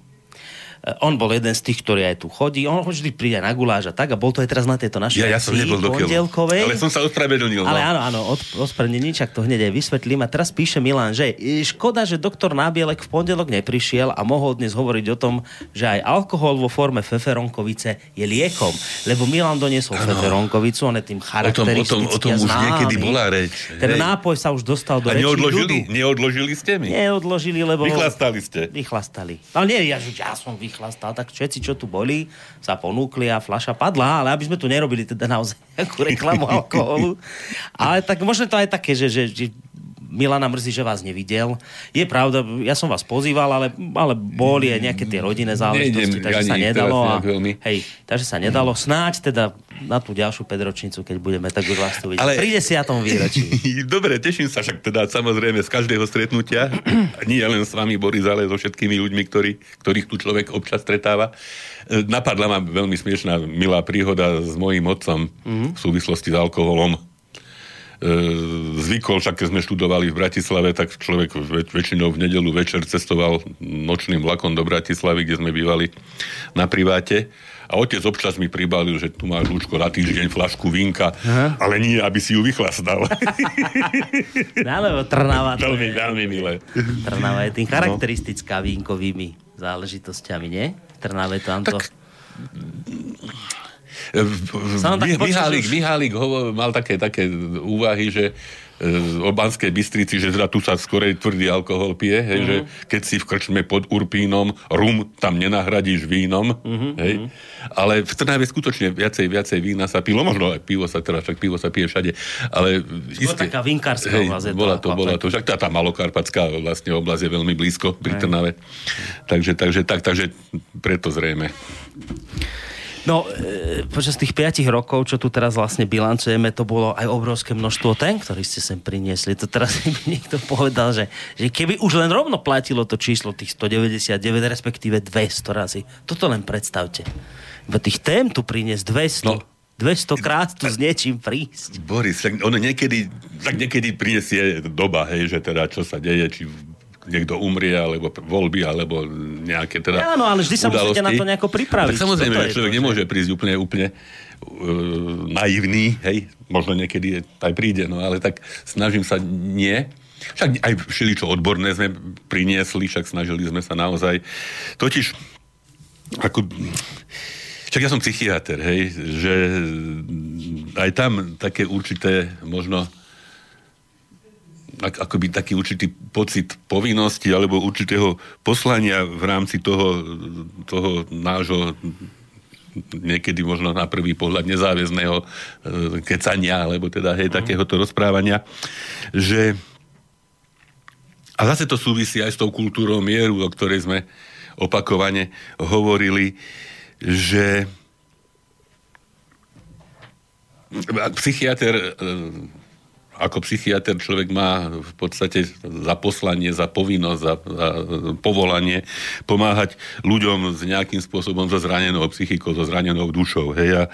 Eh, on bol jeden z tých, ktorý aj tu chodí. On vždy príde na guláž a tak a bol to aj teraz na tejto našej ja, ja som nebol pondelkovej. Ale som sa ospravedlnil. No. Ale áno, áno, od, ospravedlnil, čak to hneď aj vysvetlím. A teraz píše Milan, že škoda, že doktor Nábielek v pondelok neprišiel a mohol dnes hovoriť o tom, že aj alkohol vo forme feferonkovice je liekom. Lebo Milan doniesol ano. feferonkovicu, on je tým charakteristický O tom, o tom, o tom už niekedy bola reč. Ten nápoj sa už dostal do a neodložili, neodložili ste mi? Neodložili, lebo... Vychlastali ste. Vychlastali. Ale nie, ja, ja som vy vychlastal, tak všetci, čo tu boli, sa ponúkli a flaša padla, ale aby sme tu nerobili teda naozaj nejakú reklamu alkoholu. Ale tak možno to aj také, že, že, že Milana mrzí, že vás nevidel. Je pravda, ja som vás pozýval, ale, ale boli aj nejaké tie rodinné záležitosti, Nejdem, takže sa nedalo. A, hej, takže sa nedalo. Snáď teda na tú ďalšiu pedročnicu, keď budeme, tak už vás tu vidieť. Ale... Príde si ja tomu výročí. (laughs) Dobre, teším sa však teda samozrejme z každého stretnutia. (clears throat) Nie len s vami, Boris, ale so všetkými ľuďmi, ktorí, ktorých tu človek občas stretáva. E, napadla ma veľmi smiešná, milá príhoda s mojím otcom mm-hmm. v súvislosti s alkoholom zvykol, však keď sme študovali v Bratislave, tak človek väč- väčšinou v nedelu večer cestoval nočným vlakom do Bratislavy, kde sme bývali na priváte. A otec občas mi pribalil, že tu máš Lučko na týždeň flašku vínka, Aha. ale nie, aby si ju vychlastal. no, (laughs) lebo Trnava... Veľmi, veľmi milé. Trnava je tým charakteristická no. vínkovými záležitosťami, nie? Trnave tam to... Tak Mihálik, Mihálik hovor, mal také, také úvahy, že e, o Banskej Bystrici, že teda tu sa skorej tvrdý alkohol pije, hej, mm-hmm. že keď si v krčme pod Urpínom, rum tam nenahradíš vínom, mm-hmm. hej. Ale v Trnave skutočne viacej, viacej vína sa pilo, možno aj pivo sa teda, však pivo sa pije všade, ale Skôr isté, taká vinkárska hej, bola to, bola to, však tá, tá malokarpatská vlastne oblasť je veľmi blízko pri Trnave. Takže, takže, tak, takže preto zrejme. No, e, počas tých 5 rokov, čo tu teraz vlastne bilancujeme, to bolo aj obrovské množstvo ten, ktorý ste sem priniesli. To teraz (laughs) by niekto povedal, že, že keby už len rovno platilo to číslo tých 199, respektíve 200 razy. Toto len predstavte. Bo tých tém tu priniesť 200. No, 200 krát tu s niečím prísť. Boris, tak ono niekedy, tak niekedy prinesie doba, hej, že teda čo sa deje, či niekto umrie, alebo voľby, alebo nejaké teda Áno, ale vždy sa udalosti. musíte na to nejako pripraviť. Tak samozrejme, že človek to, nemôže prísť úplne, úplne uh, naivný, hej, možno niekedy aj príde, no ale tak snažím sa nie. Však aj všeli, čo odborné sme priniesli, však snažili sme sa naozaj. Totiž ako, však ja som psychiatr, hej, že aj tam také určité možno akoby taký určitý pocit povinnosti alebo určitého poslania v rámci toho, toho nášho niekedy možno na prvý pohľad nezáväzného e, kecania, alebo teda hej, mm. takéhoto rozprávania, že a zase to súvisí aj s tou kultúrou mieru, o ktorej sme opakovane hovorili, že psychiatr e, ako psychiatr človek má v podstate za poslanie, za povinnosť, za, za povolanie pomáhať ľuďom s nejakým spôsobom so zranenou psychikou, so zranenou dušou. Hej, a e,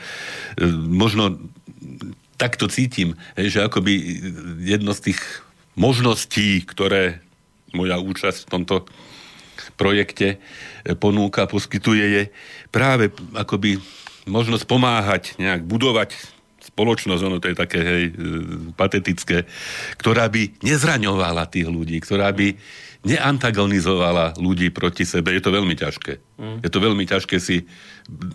možno takto cítim, hej, že akoby jedno z tých možností, ktoré moja účasť v tomto projekte e, ponúka, poskytuje, je práve akoby možnosť pomáhať, nejak budovať spoločnosť, ono to je také hej, e, patetické, ktorá by nezraňovala tých ľudí, ktorá by neantagonizovala ľudí proti sebe. Je to veľmi ťažké. Mm. Je to veľmi ťažké si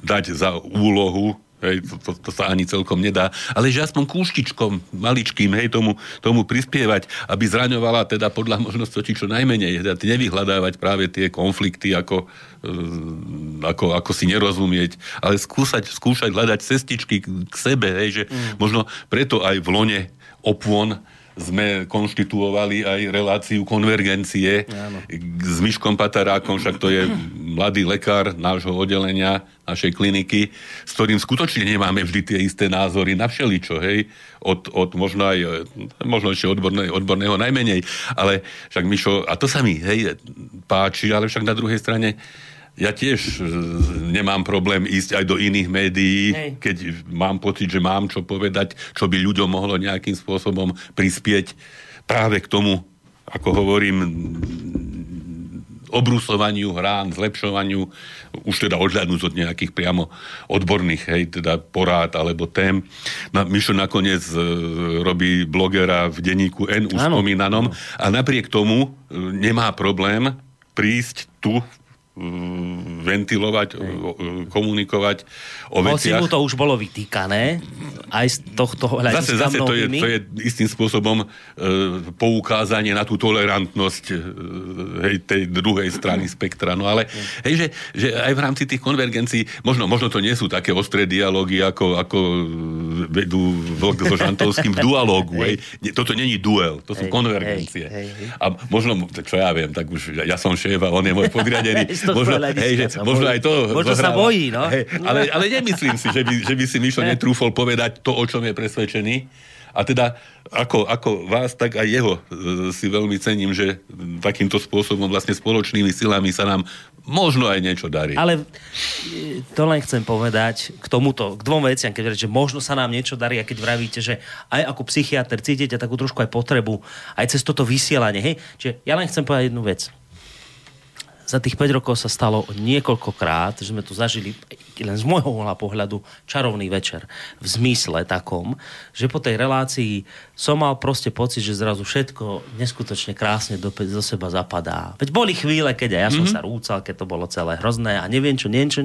dať za úlohu Hej, to, to, to sa ani celkom nedá. Ale že aspoň kúštičkom, maličkým, hej, tomu, tomu prispievať, aby zraňovala teda podľa možnosti čo najmenej. Teda nevyhľadávať práve tie konflikty, ako, e, ako, ako si nerozumieť, ale skúšať, skúšať hľadať cestičky k sebe, hej, že mm. možno preto aj v lone opvon sme konštituovali aj reláciu konvergencie Áno. s Myškom Patarákom, však to je mladý lekár nášho oddelenia, našej kliniky, s ktorým skutočne nemáme vždy tie isté názory na všeličo, hej, od, od možno aj, možno ešte odborné, odborného najmenej, ale však Mišo, a to sa mi, hej, páči, ale však na druhej strane ja tiež e, nemám problém ísť aj do iných médií, Hej. keď mám pocit, že mám čo povedať, čo by ľuďom mohlo nejakým spôsobom prispieť práve k tomu, ako hovorím, obrusovaniu hrán, zlepšovaniu, už teda odhľadnúť od nejakých priamo odborných, hej, teda porád alebo tém. Na, Mišo nakoniec e, robí blogera v denníku N už spomínanom a napriek tomu e, nemá problém prísť tu ventilovať, komunikovať o veciach. Hoci mu to už bolo vytýkané, aj z tohto hľadiska Zase, zase to, je, to je istým spôsobom e, poukázanie na tú tolerantnosť e, hej, tej druhej strany spektra. No ale hej, že, že aj v rámci tých konvergencií, možno, možno to nie sú také ostré dialógy, ako, ako vedú so Žantovským v (laughs) dualógu. Hej. Hej. Toto není duel, to sú hej, konvergencie. Hej, hej. A možno, čo ja viem, tak už ja som šéf a on je môj (laughs) podriadený. Možno, hej, že, možno aj to Možno zohráva. sa bojí, no. Hej, ale, ale nemyslím si, že by, že by si Mišo netrúfol povedať to, o čom je presvedčený. A teda ako, ako vás, tak aj jeho e, si veľmi cením, že takýmto spôsobom vlastne spoločnými silami sa nám možno aj niečo darí. Ale e, to len chcem povedať k tomuto, k dvom veciam, keď že možno sa nám niečo darí a keď vravíte, že aj ako psychiatr cítite takú trošku aj potrebu, aj cez toto vysielanie, hej? Čiže ja len chcem povedať jednu vec za tých 5 rokov sa stalo niekoľkokrát, že sme tu zažili len z môjho uhla pohľadu čarovný večer. V zmysle takom, že po tej relácii som mal proste pocit, že zrazu všetko neskutočne krásne do, do seba zapadá. Veď boli chvíle, keď aj ja som mm-hmm. sa rúcal, keď to bolo celé hrozné a neviem čo, neviem čo,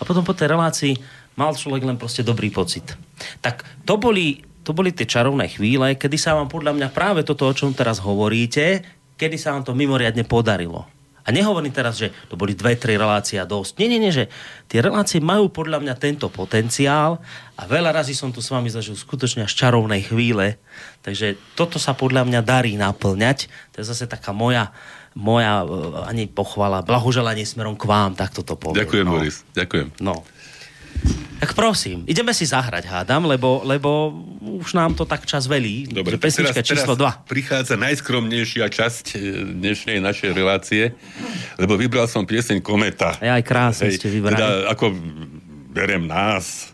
A potom po tej relácii mal človek len proste dobrý pocit. Tak to boli, to boli tie čarovné chvíle, kedy sa vám podľa mňa práve toto, o čom teraz hovoríte, kedy sa vám to mimoriadne podarilo. A nehovorím teraz, že to boli dve, tri relácie a dosť. Nie, nie, nie, že tie relácie majú podľa mňa tento potenciál a veľa razy som tu s vami zažil skutočne až čarovnej chvíle. Takže toto sa podľa mňa darí naplňať. To je zase taká moja, moja eh, ani pochvala, blahoželanie smerom k vám, tak toto poviem. Ďakujem, no. Boris, ďakujem. No. Tak prosím, ideme si zahrať, hádam, lebo, lebo už nám to tak čas velí. Dobre, pesnička teraz, číslo 2. prichádza najskromnejšia časť e, dnešnej našej relácie, lebo vybral som pieseň Kometa. Ja aj krásne Hej, ste vybrali. Teda ako berem nás,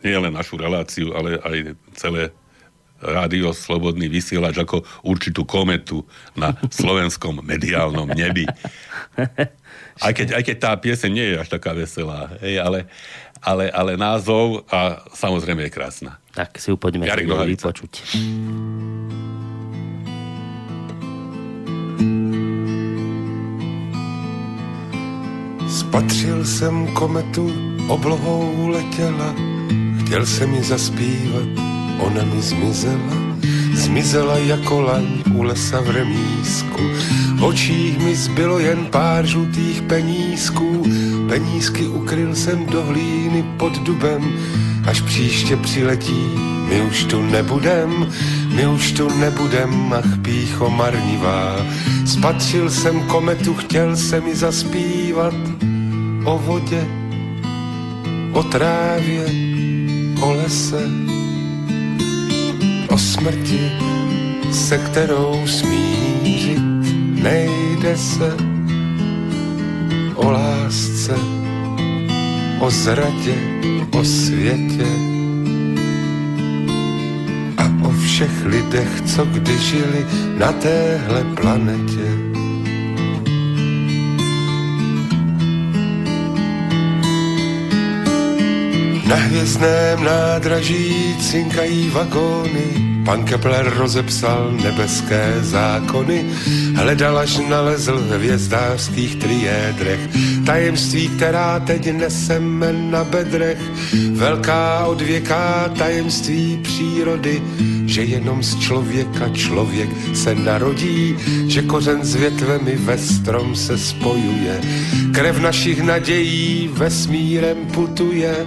nie len našu reláciu, ale aj celé rádio Slobodný vysielač ako určitú kometu na (laughs) slovenskom mediálnom nebi. (laughs) Aj keď, aj keď tá pieseň nie je až taká veselá, hej, ale, ale, ale názov a samozrejme je krásna. Tak si ju poďme Jarek vypočuť. Spatřil jsem kometu, oblohou letěla, chtěl jsem mi zaspívat, ona mi zmizela. Zmizela jako laň u lesa v remísku, v očích mi zbylo jen pár žlutých penízků, penízky ukryl jsem do hlíny pod dubem, až příště přiletí, my už tu nebudem, my už tu nebudem, ach pícho marnivá. Spatřil jsem kometu, chtěl se mi zaspívat o vodě, o trávě, o lese, o smrti, se kterou smířit nejde se, o lásce, o zradě, o světě a o všech lidech, co kdy žili na téhle planetě. Na hvězdném nádraží cinkají vagóny, Pan Kepler rozepsal nebeské zákony, hledal až nalezl v hvězdářských triédrech. Tajemství, která teď neseme na bedrech, velká odvěká tajemství přírody, že jenom z člověka člověk se narodí, že kořen s větvemi ve strom se spojuje, krev našich nadějí vesmírem putuje.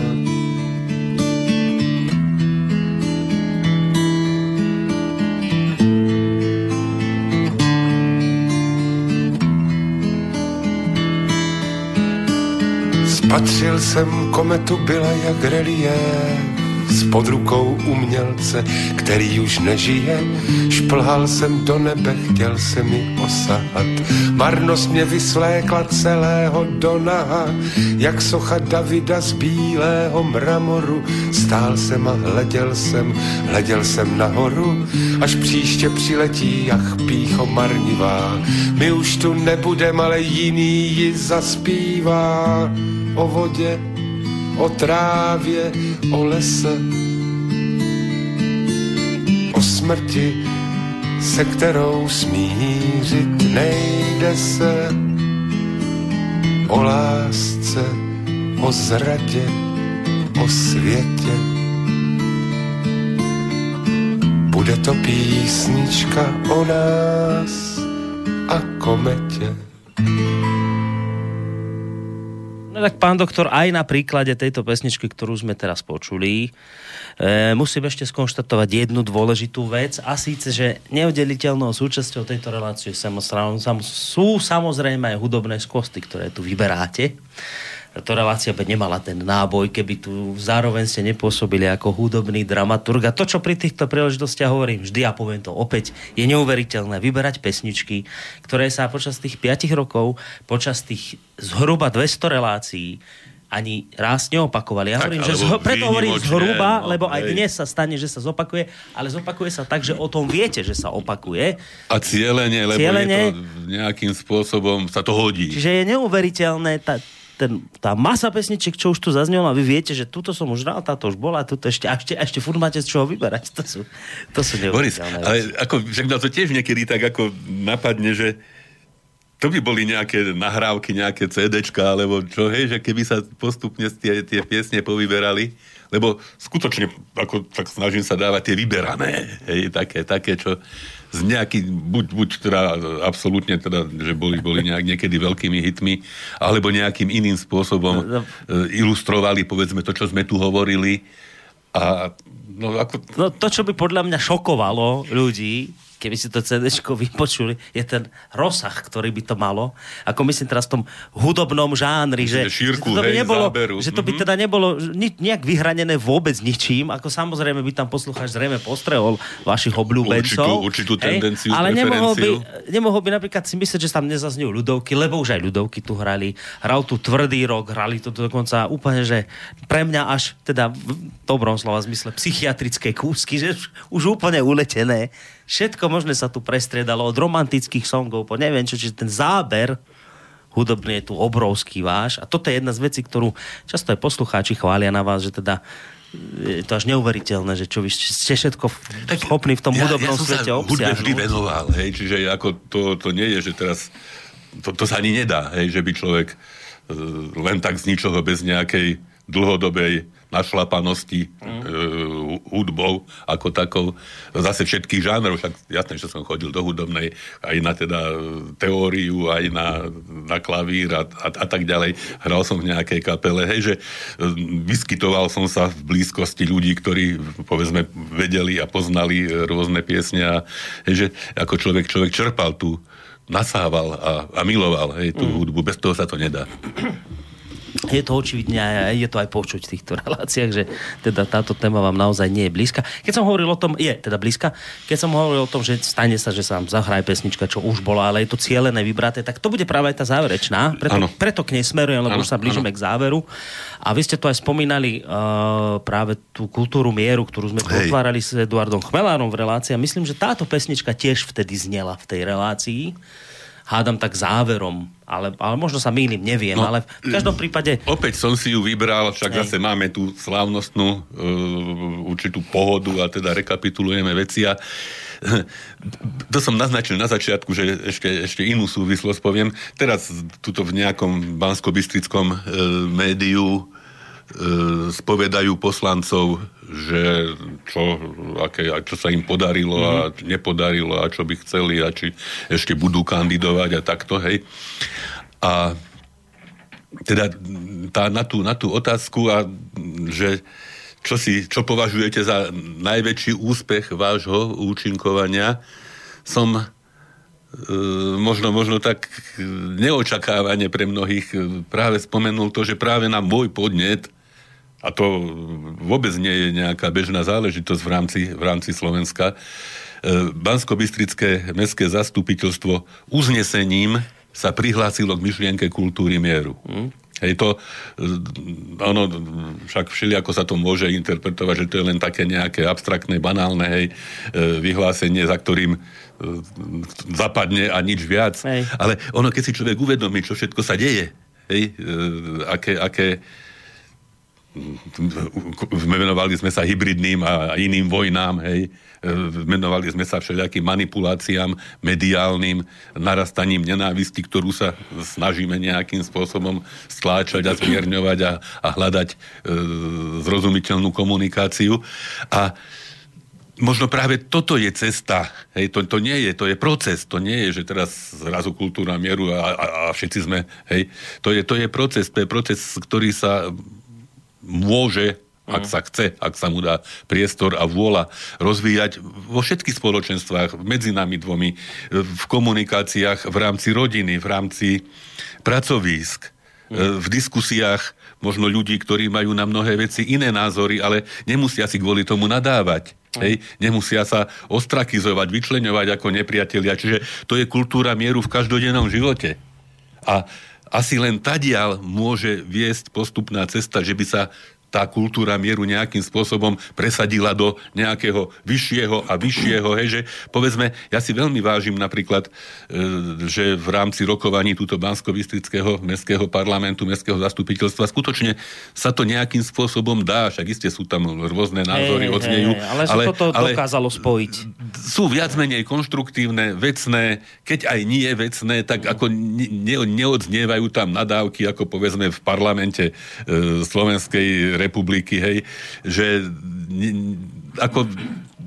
Patřil jsem kometu, byla jak relief s pod rukou umělce, který už nežije. Šplhal jsem do nebe, chtěl se mi osahat. Marnost mě vyslékla celého do naha, jak socha Davida z bílého mramoru. Stál jsem a hleděl jsem, hleděl jsem nahoru, až příště přiletí, ach pícho marnivá. My už tu nebudem, ale jiný ji zaspívá o vodě, o trávě, o lese, o smrti, se kterou smířit nejde se, o lásce, o zradě, o světě. Bude to písnička o nás a kometě. Tak pán doktor, aj na príklade tejto pesničky, ktorú sme teraz počuli, e, musím ešte skonštatovať jednu dôležitú vec a síce, že neoddeliteľnou súčasťou tejto relácie sú samozrejme aj hudobné skosty, ktoré tu vyberáte táto relácia by nemala ten náboj, keby tu zároveň ste nepôsobili ako hudobný dramaturg. A to, čo pri týchto príležitostiach hovorím, vždy ja poviem to opäť, je neuveriteľné vyberať pesničky, ktoré sa počas tých 5 rokov, počas tých zhruba 200 relácií ani raz neopakovali. Ja tak, hovorím, že zho, preto hovorím zhruba, no, lebo aj dnes sa stane, že sa zopakuje, ale zopakuje sa tak, že o tom viete, že sa opakuje. A cieľenie, lebo cieľenie, je to nejakým spôsobom sa to hodí. Čiže je neuveriteľné tá, ten, tá masa pesničiek, čo už tu zaznelo a vy viete, že tuto som už dal, táto už bola, tuto ešte, a ešte, ešte furt máte z čoho vyberať. To sú, to sú Boris, ale ako, však to tiež niekedy tak ako napadne, že to by boli nejaké nahrávky, nejaké CDčka, alebo čo, hej, že keby sa postupne tie, tie piesne povyberali, lebo skutočne, ako tak snažím sa dávať tie vyberané, hej, také, také, čo z nejaký, buď, buď teda absolútne teda, že boli, boli nejak, niekedy veľkými hitmi, alebo nejakým iným spôsobom no, no. E, ilustrovali, povedzme, to, čo sme tu hovorili. A, no, ako... no to, čo by podľa mňa šokovalo ľudí, keby si to CD vypočuli, je ten rozsah, ktorý by to malo. Ako myslím teraz v tom hudobnom žánri, že, šírku, že to by hej, nebolo, záberu. že to by mhm. teda nebolo ni, nejak vyhranené vôbec ničím, ako samozrejme by tam poslucháč zrejme postrehol vašich obľúbencov. Určitú, určitú tendenciu, ale nemohol by, nemohol by napríklad si myslieť, že tam nezaznejú ľudovky, lebo už aj ľudovky tu hrali. Hral tu tvrdý rok, hrali to dokonca úplne, že pre mňa až teda v dobrom slova zmysle psychiatrické kúsky, že už úplne uletené Všetko možné sa tu prestriedalo od romantických songov po neviem čo, čiže ten záber hudobný je tu obrovský váš a toto je jedna z vecí, ktorú často aj poslucháči chvália na vás, že teda je to až neuveriteľné, že čo vy ste všetko tak schopní v tom ja, hudobnom ja svete obsiahnuť. Ja vždy venoval, hej, čiže ako to, to nie je, že teraz to, to sa ani nedá, hej, že by človek e, len tak z ničoho bez nejakej dlhodobej našlapanosti mm. e, hudbou ako takou. Zase všetkých žánrov, však jasné, že som chodil do hudobnej, aj na teda teóriu, aj na, na klavír a, a, a tak ďalej. Hral som v nejakej kapele, hej, že e, vyskytoval som sa v blízkosti ľudí, ktorí povedzme vedeli a poznali rôzne piesne a hej, že ako človek, človek čerpal tu nasával a, a miloval hej, tú mm. hudbu. Bez toho sa to nedá (clears throat) je to očividne a je to aj počuť v týchto (laughs) reláciách, že teda táto téma vám naozaj nie je blízka. Keď som hovoril o tom, je teda blízka, keď som hovoril o tom, že stane sa, že sa vám zahraje pesnička, čo už bola, ale je to cieľené, vybraté, tak to bude práve aj tá záverečná. Preto, preto k nej smerujem, lebo ano, už sa blížime ano. k záveru. A vy ste to aj spomínali uh, práve tú kultúru mieru, ktorú sme tu otvárali s Eduardom Chmelárom v relácii. A myslím, že táto pesnička tiež vtedy znela v tej relácii hádam tak záverom, ale, ale možno sa mýlim, neviem, no, ale v každom prípade... Opäť som si ju vybral, však Hej. zase máme tú slávnostnú uh, určitú pohodu a teda rekapitulujeme veci a to som naznačil na začiatku, že ešte, ešte inú súvislosť poviem. Teraz tuto v nejakom bansko-bystrickom uh, médiu E, spovedajú poslancov, že čo, aké, čo sa im podarilo mm-hmm. a mhm. nepodarilo a čo by chceli a či ešte budú kandidovať a takto, hej. A teda tá, na, tú, na tú otázku a že čo, si, čo považujete za najväčší úspech vášho účinkovania, som e, možno, možno tak neočakávane pre mnohých e, práve spomenul to, že práve na môj podnet a to vôbec nie je nejaká bežná záležitosť v rámci, v rámci Slovenska, e, Bansko-Bystrické mestské zastupiteľstvo uznesením sa prihlásilo k myšlienke kultúry mieru. Hmm. Hej, to, e, ono, však všelijako sa to môže interpretovať, že to je len také nejaké abstraktné, banálne hej, e, vyhlásenie, za ktorým zapadne a nič viac. Hej. Ale ono, keď si človek uvedomí, čo všetko sa deje, hej, aké, aké menovali sme sa hybridným a iným vojnám, hej. Menovali sme sa všelijakým manipuláciám mediálnym, narastaním nenávisti, ktorú sa snažíme nejakým spôsobom stláčať a zmierňovať a, a hľadať e, zrozumiteľnú komunikáciu. A možno práve toto je cesta. Hej, to, to nie je, to je proces. To nie je, že teraz zrazu kultúra mieru a, a, a všetci sme, hej. To je, to je proces, to je proces, ktorý sa môže ak sa chce, ak sa mu dá priestor a vôľa rozvíjať vo všetkých spoločenstvách, medzi nami dvomi, v komunikáciách, v rámci rodiny, v rámci pracovísk, v diskusiách možno ľudí, ktorí majú na mnohé veci iné názory, ale nemusia si kvôli tomu nadávať. Hej, nemusia sa ostrakizovať, vyčleňovať ako nepriatelia. Čiže to je kultúra mieru v každodennom živote. A asi len tadiaľ môže viesť postupná cesta, že by sa tá kultúra mieru nejakým spôsobom presadila do nejakého vyššieho a vyššieho, hej, že povedzme, ja si veľmi vážim napríklad, e, že v rámci rokovaní túto bansko mestského parlamentu, mestského zastupiteľstva skutočne sa to nejakým spôsobom dá, však iste sú tam rôzne názory, hey, odznejú. Hey, ale, ale toto ale dokázalo spojiť. Sú viac menej konštruktívne, vecné, keď aj nie vecné, tak ako ne, neodznievajú tam nadávky, ako povedzme v parlamente e, Slovenskej republiky, hej, že ako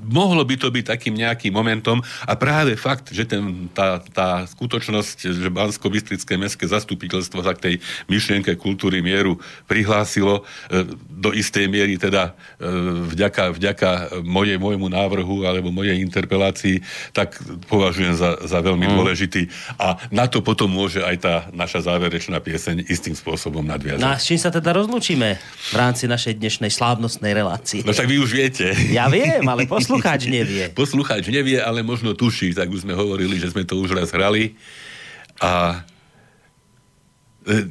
mohlo by to byť takým nejakým momentom a práve fakt, že ten, tá, tá skutočnosť, že bansko bystrické mestské zastupiteľstvo sa k tej myšlienke kultúry mieru prihlásilo e, do istej miery teda e, vďaka, vďaka moje, môjmu návrhu alebo mojej interpelácii, tak považujem za, za veľmi mm. dôležitý a na to potom môže aj tá naša záverečná pieseň istým spôsobom nadviazať. No a s čím sa teda rozlúčime v rámci našej dnešnej slávnostnej relácie? No však vy už viete. Ja viem, ale posluch (laughs) Poslucháč (laughs) nevie. Poslucháč nevie, ale možno tuší, tak už sme hovorili, že sme to už raz hrali. A e,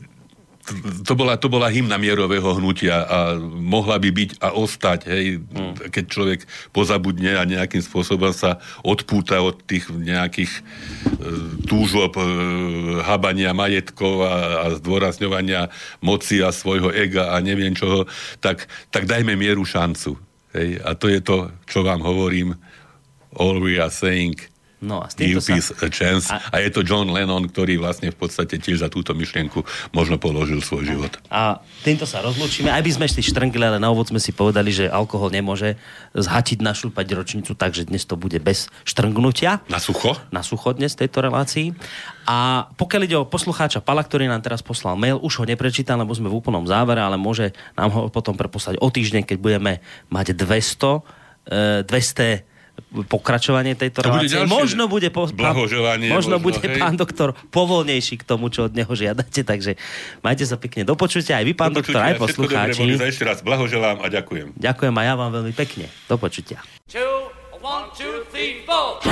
to bola, to bola hymna mierového hnutia a mohla by byť a ostať, hej, mm. keď človek pozabudne a nejakým spôsobom sa odpúta od tých nejakých e, túžob, e, habania majetkov a, a zdôrazňovania moci a svojho ega a neviem čoho, tak, tak dajme mieru šancu. Hej, a to je to, čo vám hovorím, all we are saying – No a s týmto sa... a chance. A... a je to John Lennon, ktorý vlastne v podstate tiež za túto myšlienku možno položil svoj život. A týmto sa rozlúčime. Aj by sme šli štrngli, ale na úvod sme si povedali, že alkohol nemôže zhatiť našu ročnicu, takže dnes to bude bez štrngnutia. Na sucho? Na sucho dnes tejto relácii. A pokiaľ ide o poslucháča Pala, ktorý nám teraz poslal mail, už ho neprečítam, lebo sme v úplnom závere, ale môže nám ho potom preposlať o týždeň, keď budeme mať 200, 200 pokračovanie tejto to relácie. Bude možno bude, po, pán, možno, možno bude hej. pán doktor povolnejší k tomu, čo od neho žiadate, takže majte sa pekne do počutia aj vy, pán do doktor, aj poslucháči. Dobre, ešte raz blahoželám a ďakujem. Ďakujem a ja vám veľmi pekne. Do počutia. Two, one, two, three, four.